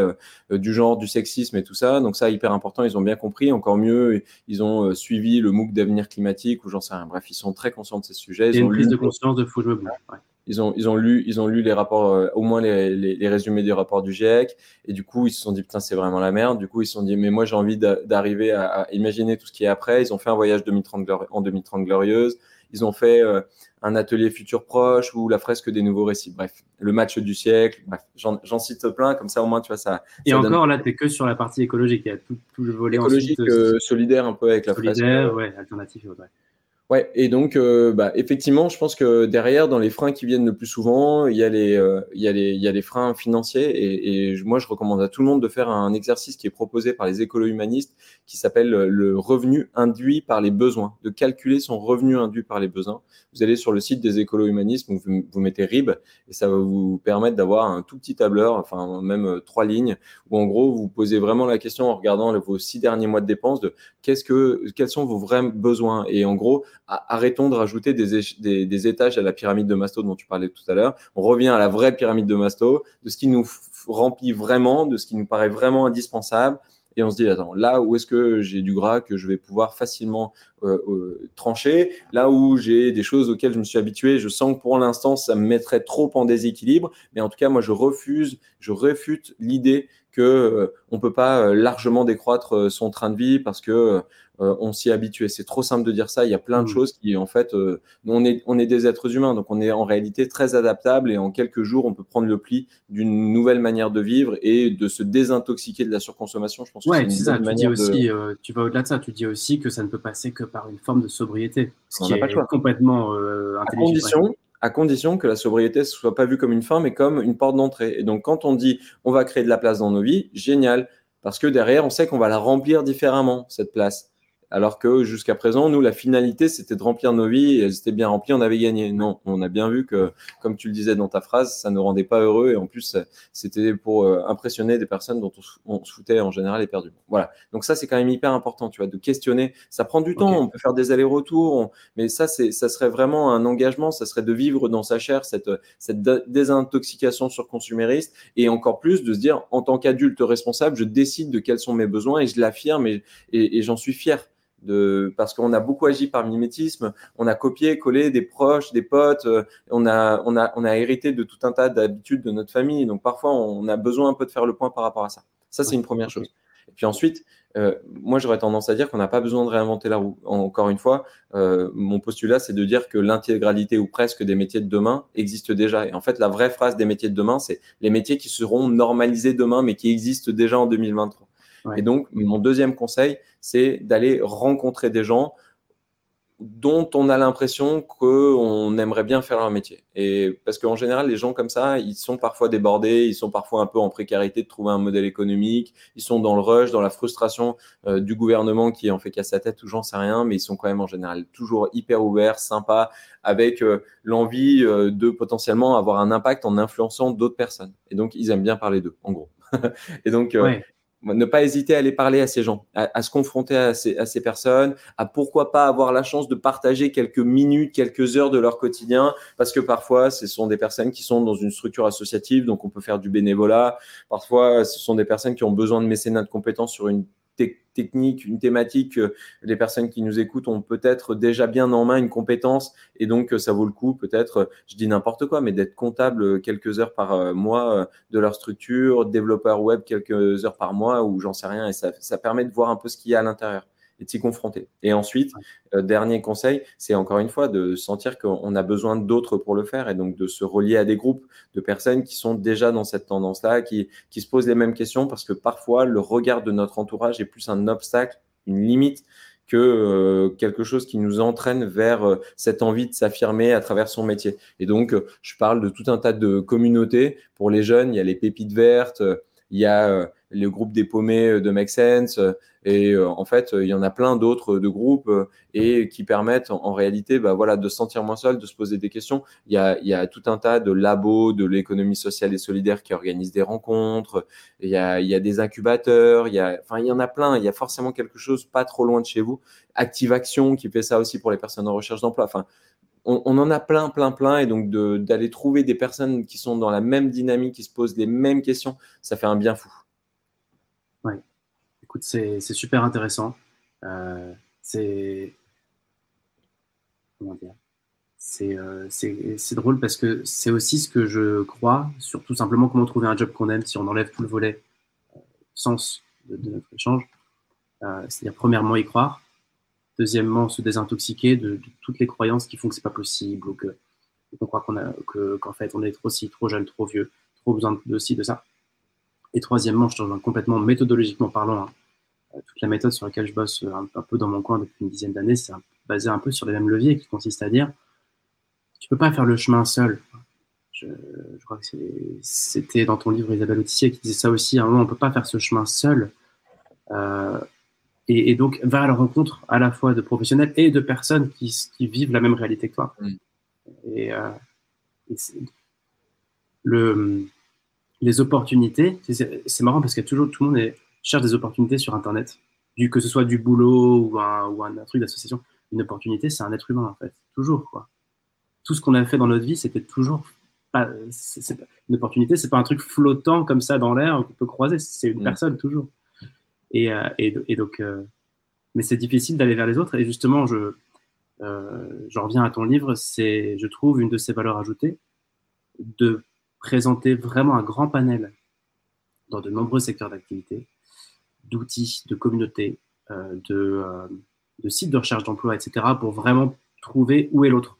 euh, du genre, du sexisme et tout ça. Donc ça hyper important, ils ont bien compris. Encore mieux, ils ont suivi le MOOC d'avenir climatique ou j'en sais rien. Bref, ils sont très conscients de ces sujets. Ils ont une prise de conscience de fou Ils ont, ils ont lu, ils ont lu les rapports, au moins les, les, résumés des rapports du GIEC, et du coup ils se sont dit putain c'est vraiment la merde. Du coup ils se sont dit mais moi j'ai envie d'arriver à, à, imaginer tout ce qui est après. Ils ont fait un voyage 2030 en 2030 glorieuse. Ils ont fait euh, un atelier futur proche ou la fresque des nouveaux récits. Bref, le match du siècle. Bref, j'en cite plein, comme ça au moins tu vois ça. Et encore là, tu es que sur la partie écologique. Il y a tout, le volet écologique, euh, solidaire un peu avec la fresque. Solidaire, ouais, alternatif. Ouais. Ouais, et donc, euh, bah, effectivement, je pense que derrière, dans les freins qui viennent le plus souvent, il y a les, euh, il y a les, il y a les freins financiers. Et, et, moi, je recommande à tout le monde de faire un exercice qui est proposé par les écolo-humanistes, qui s'appelle le revenu induit par les besoins, de calculer son revenu induit par les besoins. Vous allez sur le site des écolo-humanistes, vous, vous mettez RIB, et ça va vous permettre d'avoir un tout petit tableur, enfin même euh, trois lignes, où en gros, vous posez vraiment la question en regardant vos six derniers mois de dépenses de qu'est-ce que, quels sont vos vrais besoins. Et en gros, arrêtons de rajouter des, étages à la pyramide de Maslow dont tu parlais tout à l'heure. On revient à la vraie pyramide de Maslow, de ce qui nous remplit vraiment, de ce qui nous paraît vraiment indispensable. Et on se dit, attends, là où est-ce que j'ai du gras que je vais pouvoir facilement euh, euh, trancher, là où j'ai des choses auxquelles je me suis habitué, je sens que pour l'instant, ça me mettrait trop en déséquilibre. Mais en tout cas, moi, je refuse, je réfute l'idée que euh, on peut pas largement décroître son train de vie parce que euh, on s'y habitué. C'est trop simple de dire ça. Il y a plein de mm. choses qui, en fait, euh, on, est, on est des êtres humains, donc on est en réalité très adaptable et en quelques jours, on peut prendre le pli d'une nouvelle manière de vivre et de se désintoxiquer de la surconsommation. Je pense que c'est ça. Tu, dis aussi, euh, tu vas au-delà de ça. Tu dis aussi que ça ne peut passer que par une forme de sobriété, ce qui est complètement intelligent. À condition, à condition que la sobriété ne soit pas vue comme une fin, mais comme une porte d'entrée. Et donc, quand on dit on va créer de la place dans nos vies, génial, parce que derrière, on sait qu'on va la remplir différemment, cette place. Alors que jusqu'à présent, nous, la finalité, c'était de remplir nos vies et elles étaient bien remplies, on avait gagné. Non, on a bien vu que, comme tu le disais dans ta phrase, ça ne rendait pas heureux et en plus, c'était pour euh, impressionner des personnes dont on, se foutait en général éperdument. Voilà. Donc ça, c'est quand même hyper important, tu vois, de questionner. Ça prend du temps, on peut faire des allers-retours, mais ça, c'est, ça serait vraiment un engagement, ça serait de vivre dans sa chair cette, cette désintoxication sur consumériste et encore plus de se dire, en tant qu'adulte responsable, je décide de quels sont mes besoins et je l'affirme et, et j'en suis fier de parce qu'on a beaucoup agi par mimétisme, on a copié, collé des proches, des potes, euh, on a on a on a hérité de tout un tas d'habitudes de notre famille. Donc parfois on a besoin un peu de faire le point par rapport à ça. Ça c'est une première chose. Et puis ensuite, euh, moi j'aurais tendance à dire qu'on n'a pas besoin de réinventer la roue. Encore une fois, euh, mon postulat c'est de dire que l'intégralité ou presque des métiers de demain existent déjà. Et en fait, la vraie phrase des métiers de demain, c'est les métiers qui seront normalisés demain, mais qui existent déjà en 2023. Et donc, mon deuxième conseil, c'est d'aller rencontrer des gens dont on a l'impression qu'on aimerait bien faire leur métier. Et parce qu'en général, les gens comme ça, ils sont parfois débordés, ils sont parfois un peu en précarité de trouver un modèle économique, ils sont dans le rush, dans la frustration euh, du gouvernement qui en fait casse sa tête ou j'en sais rien, mais ils sont quand même en général toujours hyper ouverts, sympas, avec euh, l'envie euh, de potentiellement avoir un impact en influençant d'autres personnes. Et donc, ils aiment bien parler d'eux, en gros. et donc, ne pas hésiter à aller parler à ces gens, à, se confronter à ces, personnes, à pourquoi pas avoir la chance de partager quelques minutes, quelques heures de leur quotidien, parce que parfois ce sont des personnes qui sont dans une structure associative, donc on peut faire du bénévolat. Parfois ce sont des personnes qui ont besoin de mécénat de compétences sur une technique, une thématique, les personnes qui nous écoutent ont peut-être déjà bien en main une compétence et donc ça vaut le coup peut-être, je dis n'importe quoi, mais d'être comptable quelques heures par euh, mois euh, de leur structure, développeur web quelques heures par mois ou j'en sais rien et ça, ça permet de voir un peu ce qu'il y a à l'intérieur et de s'y confronter. Et ensuite, euh, dernier conseil, c'est encore une fois de sentir qu'on a besoin d'autres pour le faire et donc de se relier à des groupes de personnes qui sont déjà dans cette tendance-là, qui, qui se posent les mêmes questions parce que parfois le regard de notre entourage est plus un obstacle, une limite que euh, quelque chose qui nous entraîne vers euh, cette envie de s'affirmer à travers son métier. Et donc, je parle de tout un tas de communautés. Pour les jeunes, il y a les pépites vertes, il y a le groupe des paumés de Make Sense, et euh, en fait, il y en a plein d'autres de groupes euh, et qui permettent en, réalité bah, voilà, de se sentir moins seul, de se poser des questions. Il y, a, il y a tout un tas de labos de l'économie sociale et solidaire qui organisent des rencontres. Il y a, il y a des incubateurs. Il y, a, enfin, il y en a plein. Il y a forcément quelque chose pas trop loin de chez vous. Active Action qui fait ça aussi pour les personnes en recherche d'emploi. Enfin, on, en a plein, plein, plein. Et donc, d'aller trouver des personnes qui sont dans la même dynamique, qui se posent les mêmes questions, ça fait un bien fou écoute, c'est super intéressant. Euh, c'est. Comment dire? Euh, c'est drôle parce que c'est aussi ce que je crois sur tout simplement comment trouver un job qu'on aime si on enlève tout le volet euh, sens de, notre échange. C'est-à-dire, premièrement, y croire. Deuxièmement, se désintoxiquer de, toutes les croyances qui font que c'est pas possible ou que qu'on croit qu'on a qu'en fait on est trop si trop jeune, trop vieux, trop besoin de ci, de ça. Et troisièmement, je te complètement méthodologiquement parlant. Hein, euh, toute la méthode sur laquelle je bosse euh, un, peu dans mon coin depuis une dizaine d'années, c'est basé un peu sur les mêmes leviers qui consistent à dire tu peux pas faire le chemin seul. Je, crois que c'était dans ton livre Isabelle Autissier qui disait ça aussi. À un moment, on peut pas faire ce chemin seul. Euh, et, donc, va à la rencontre à la fois de professionnels et de personnes qui, vivent la même réalité que toi. Mm. Et, le, les opportunités, c'est marrant parce que toujours tout le monde est, cherche des opportunités sur Internet, du, que ce soit du boulot ou un, ou un, truc d'association. Une opportunité, c'est un être humain, en fait. Toujours, quoi. Tout ce qu'on a fait dans notre vie, c'était toujours pas, une opportunité, c'est pas un truc flottant comme ça dans l'air qu'on peut croiser, c'est une mm. personne, toujours. Euh, et, donc, euh, mais c'est difficile d'aller vers les autres. Et justement, je, euh, je reviens à ton livre, c'est, je trouve, une de ses valeurs ajoutées, de présenter vraiment un grand panel dans de nombreux secteurs d'activité, d'outils, de communautés, de, sites de recherche d'emploi, etc., pour vraiment trouver où est l'autre.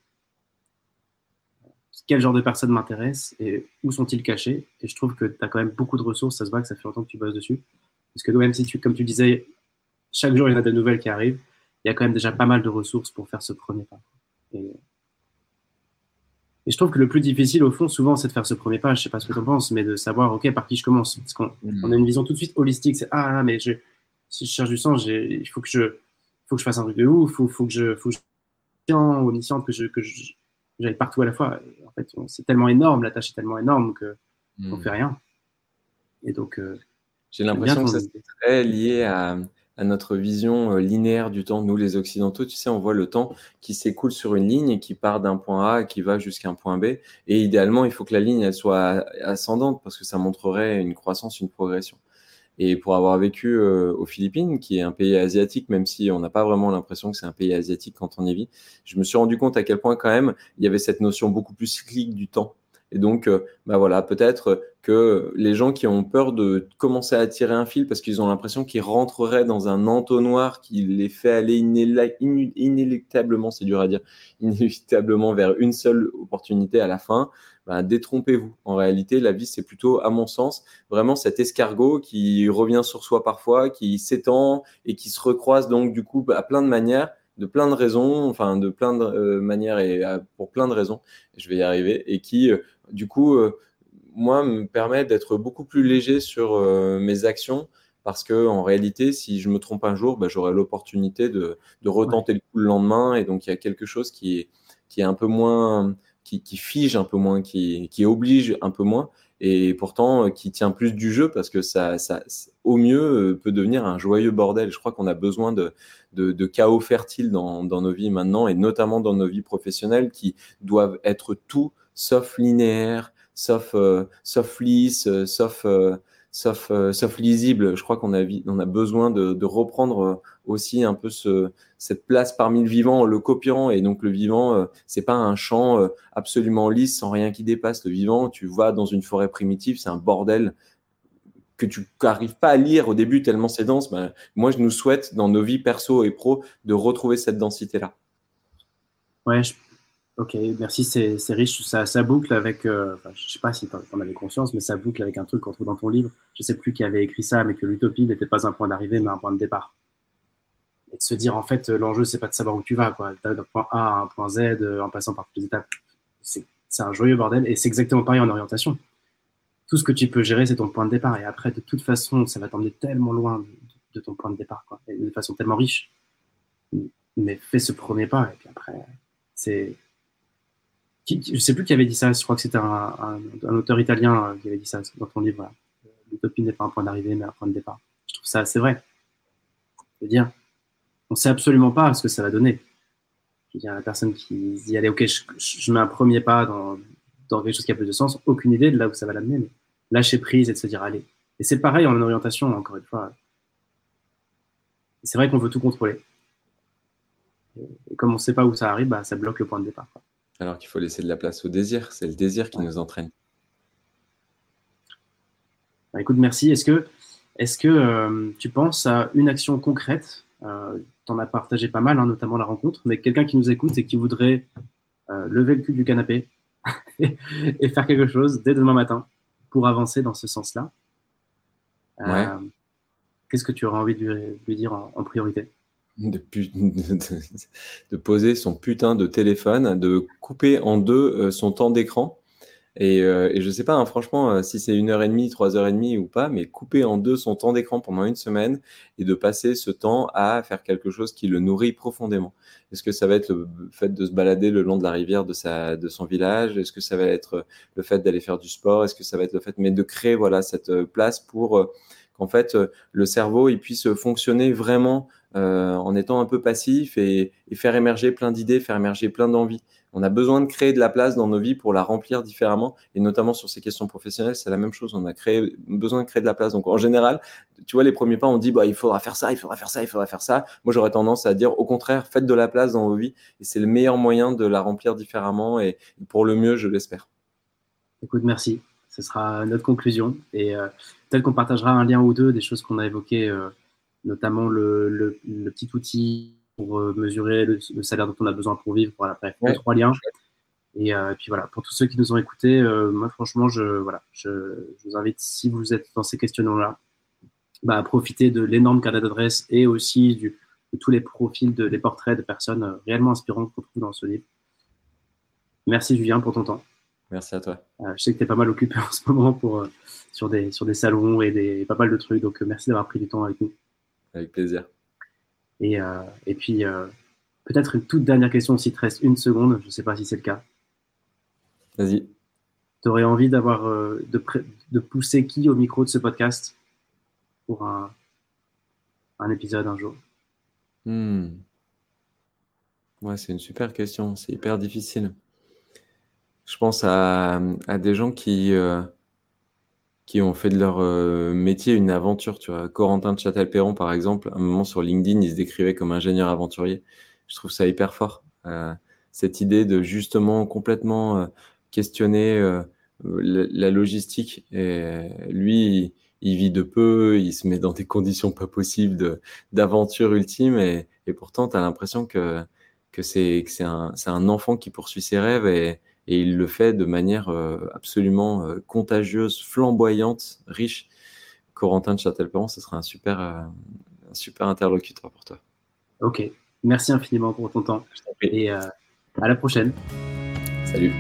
Quel genre de personnes m'intéressent et où sont-ils cachés? Et je trouve que tu as quand même beaucoup de ressources, ça se voit que ça fait longtemps que tu bosses dessus. Parce que même si, tu, comme tu disais, chaque jour il y en a de nouvelles qui arrivent, il y a quand même déjà pas mal de ressources pour faire ce premier pas. Et, et je trouve que le plus difficile, au fond, souvent, c'est de faire ce premier pas. Je sais pas ce que tu en penses, mais de savoir, OK, par qui je commence. Parce qu'on mm. on a une vision tout de suite holistique. C'est, ah, mais je, si je cherche du sens, il faut que je, faut que je fasse un truc de ouf, faut, faut que je, faut que je omnisciente, que je, que j'aille partout à la fois. En fait, c'est tellement énorme, la tâche est tellement énorme que ne hmm. fait rien. Et donc, euh, j'ai l'impression que ça c'est très lié à, à, notre vision euh, linéaire du temps. Nous, les Occidentaux, tu sais, on voit le temps qui s'écoule sur une ligne et qui part d'un point A et qui va jusqu'à un point B. Et idéalement, il faut que la ligne elle soit ascendante parce que ça montrerait une croissance, une progression. Et pour avoir vécu euh, aux Philippines, qui est un pays asiatique, même si on n'a pas vraiment l'impression que c'est un pays asiatique quand on y vit, je me suis rendu compte à quel point quand même il y avait cette notion beaucoup plus cyclique du temps. Et donc, euh, bah voilà, peut-être que les gens qui ont peur de commencer à tirer un fil parce qu'ils ont l'impression qu'ils rentreraient dans un entonnoir qui les fait aller inéluctablement, c'est dur à dire, inéluctablement vers une seule opportunité à la fin, bah, détrompez-vous. En réalité, la vie, c'est plutôt, à mon sens, vraiment cet escargot qui revient sur soi parfois, qui s'étend et qui se recroise donc du coup à plein de manières, de plein de raisons, enfin de plein de euh, manières et pour plein de raisons, je vais y arriver, et qui, euh, du coup, euh, moi, me permet d'être beaucoup plus léger sur mes actions parce que en réalité, si je me trompe un jour, bah, j'aurai l'opportunité de, retenter le coup le lendemain, et donc il y a quelque chose qui est, qui est un peu moins qui, fige un peu moins, qui, oblige un peu moins, et pourtant euh, qui tient plus du jeu parce que ça, ça au mieux, euh, peut devenir un joyeux bordel. Je crois qu'on a besoin de, de, chaos fertile dans, dans, nos vies maintenant, et notamment dans nos vies professionnelles qui doivent être tout sauf linéaire, sauf, euh, sauf lisse, sauf, sauf, euh, sauf lisible. Je crois qu'on a, on a besoin de, reprendre euh, aussi un peu ce, cette place parmi le vivant, le copiant. Et donc le vivant, euh, c'est pas un champ absolument lisse sans rien qui dépasse. Le vivant, tu vas dans une forêt primitive, c'est un bordel que tu n'arrives pas à lire au début tellement c'est dense. Ben, moi, je nous souhaite dans nos vies perso et pro de retrouver cette densité-là. Ouais, je Ok, merci, c'est riche. Ça, boucle avec, euh, je ne sais pas si tu en avais conscience, mais ça boucle avec un truc qu'on trouve dans ton livre. Je ne sais plus qui avait écrit ça, mais que l'utopie n'était pas un point d'arrivée, mais un point de départ. Et de se dire, en fait, l'enjeu, c'est pas de savoir où tu vas, quoi. d'un point A à un point Z euh, en passant par toutes les étapes. C'est un joyeux bordel et c'est exactement pareil en orientation. Tout ce que tu peux gérer, c'est ton point de départ. Et après, de toute façon, ça va t'emmener tellement loin de, ton point de départ, quoi. Et de façon tellement riche. Mais fais ce premier pas et puis après, c'est je ne sais plus qui avait dit ça, je crois que c'était un, auteur italien euh, qui avait dit ça dans ton livre. L'utopie n'est pas un point d'arrivée, mais un point de départ. Je trouve ça assez vrai. On ne sait absolument pas ce que ça va donner. Il y a la personne qui dit, allez, ok, je, mets un premier pas dans, dans, quelque chose qui a plus de sens, aucune idée de là où ça va l'amener, mais lâcher prise et de se dire, allez. Et c'est pareil en orientation, encore une fois. C'est vrai qu'on veut tout contrôler. Et comme on ne sait pas où ça arrive, bah, ça bloque le point de départ. Alors qu'il faut laisser de la place au désir. C'est le désir qui nous entraîne. Bah, écoute, merci. Est-ce que, euh, tu penses à une action concrète? Euh, Tu en as partagé pas mal, hein, notamment la rencontre, mais quelqu'un qui nous écoute et qui voudrait euh, lever le cul du canapé et faire quelque chose dès demain matin pour avancer dans ce sens-là. Qu'est-ce que tu aurais envie de lui, dire en priorité? de, poser son putain de téléphone, de couper en deux euh, son temps d'écran. Et, euh, et, je sais pas, hein, franchement, euh, si c'est une heure et demie, trois heures et demie ou pas, mais couper en deux son temps d'écran pendant une semaine et de passer ce temps à faire quelque chose qui le nourrit profondément. Est-ce que ça va être le fait de se balader le long de la rivière de, sa, de son village? Est-ce que ça va être le fait d'aller faire du sport? Est-ce que ça va être le fait, mais de créer voilà cette place pour qu'en fait le cerveau il puisse fonctionner vraiment euh, en étant un peu passif et, faire émerger plein d'idées, faire émerger plein d'envies. On a besoin de créer de la place dans nos vies pour la remplir différemment, et notamment sur ces questions professionnelles, c'est la même chose. On a besoin de créer de la place. Donc en général, tu vois, les premiers pas, on dit bah il faudra faire ça, il faudra faire ça, il faudra faire ça. Moi, j'aurais tendance à dire au contraire, faites de la place dans vos vies, et c'est le meilleur moyen de la remplir différemment et pour le mieux, je l'espère. Écoute, merci. Ce sera notre conclusion, et euh, peut-être qu'on partagera un lien ou deux des choses qu'on a évoquées. Euh, notamment le, petit outil pour euh, mesurer le, salaire dont on a besoin pour vivre. Voilà, bref, trois liens. Et, euh, puis voilà, pour tous ceux qui nous ont écoutés, euh, moi franchement, je, voilà, je, vous invite, si vous êtes dans ces questionnements-là, bah, à profiter de l'énorme carnet d'adresses et aussi du, de tous les profils, de, les portraits de personnes réellement inspirantes qu'on trouve dans ce livre. Merci Julien pour ton temps. Merci à toi. je sais que tu es pas mal occupé en ce moment pour, sur, des, sur des salons et des, pas mal de trucs, donc merci d'avoir pris du temps avec nous. Avec plaisir. Et, et puis, peut-être une toute dernière question, s'il te reste une seconde, je ne sais pas si c'est le cas. Vas-y. Tu aurais envie d'avoir de, de pousser qui au micro de ce podcast pour un, un épisode un jour? Hmm. Ouais, c'est une super question. C'est hyper difficile. Je pense à, à des gens qui, euh, qui ont fait de leur euh, métier une aventure. Tu vois, Corentin de Châtel-Perron, par exemple, un moment sur LinkedIn, il se décrivait comme ingénieur aventurier. Je trouve ça hyper fort. Euh, cette idée de justement complètement questionner la, la, logistique. Et lui, il vit de peu, il se met dans des conditions pas possibles d'aventure ultime et, et pourtant tu as l'impression que, que c'est un, un enfant qui poursuit ses rêves et, et il le fait de manière euh, absolument euh, contagieuse, flamboyante, riche. Corentin de Châtelperron, ce sera un super, euh, un super interlocuteur pour toi. Ok, merci infiniment pour ton temps et à la prochaine. Salut.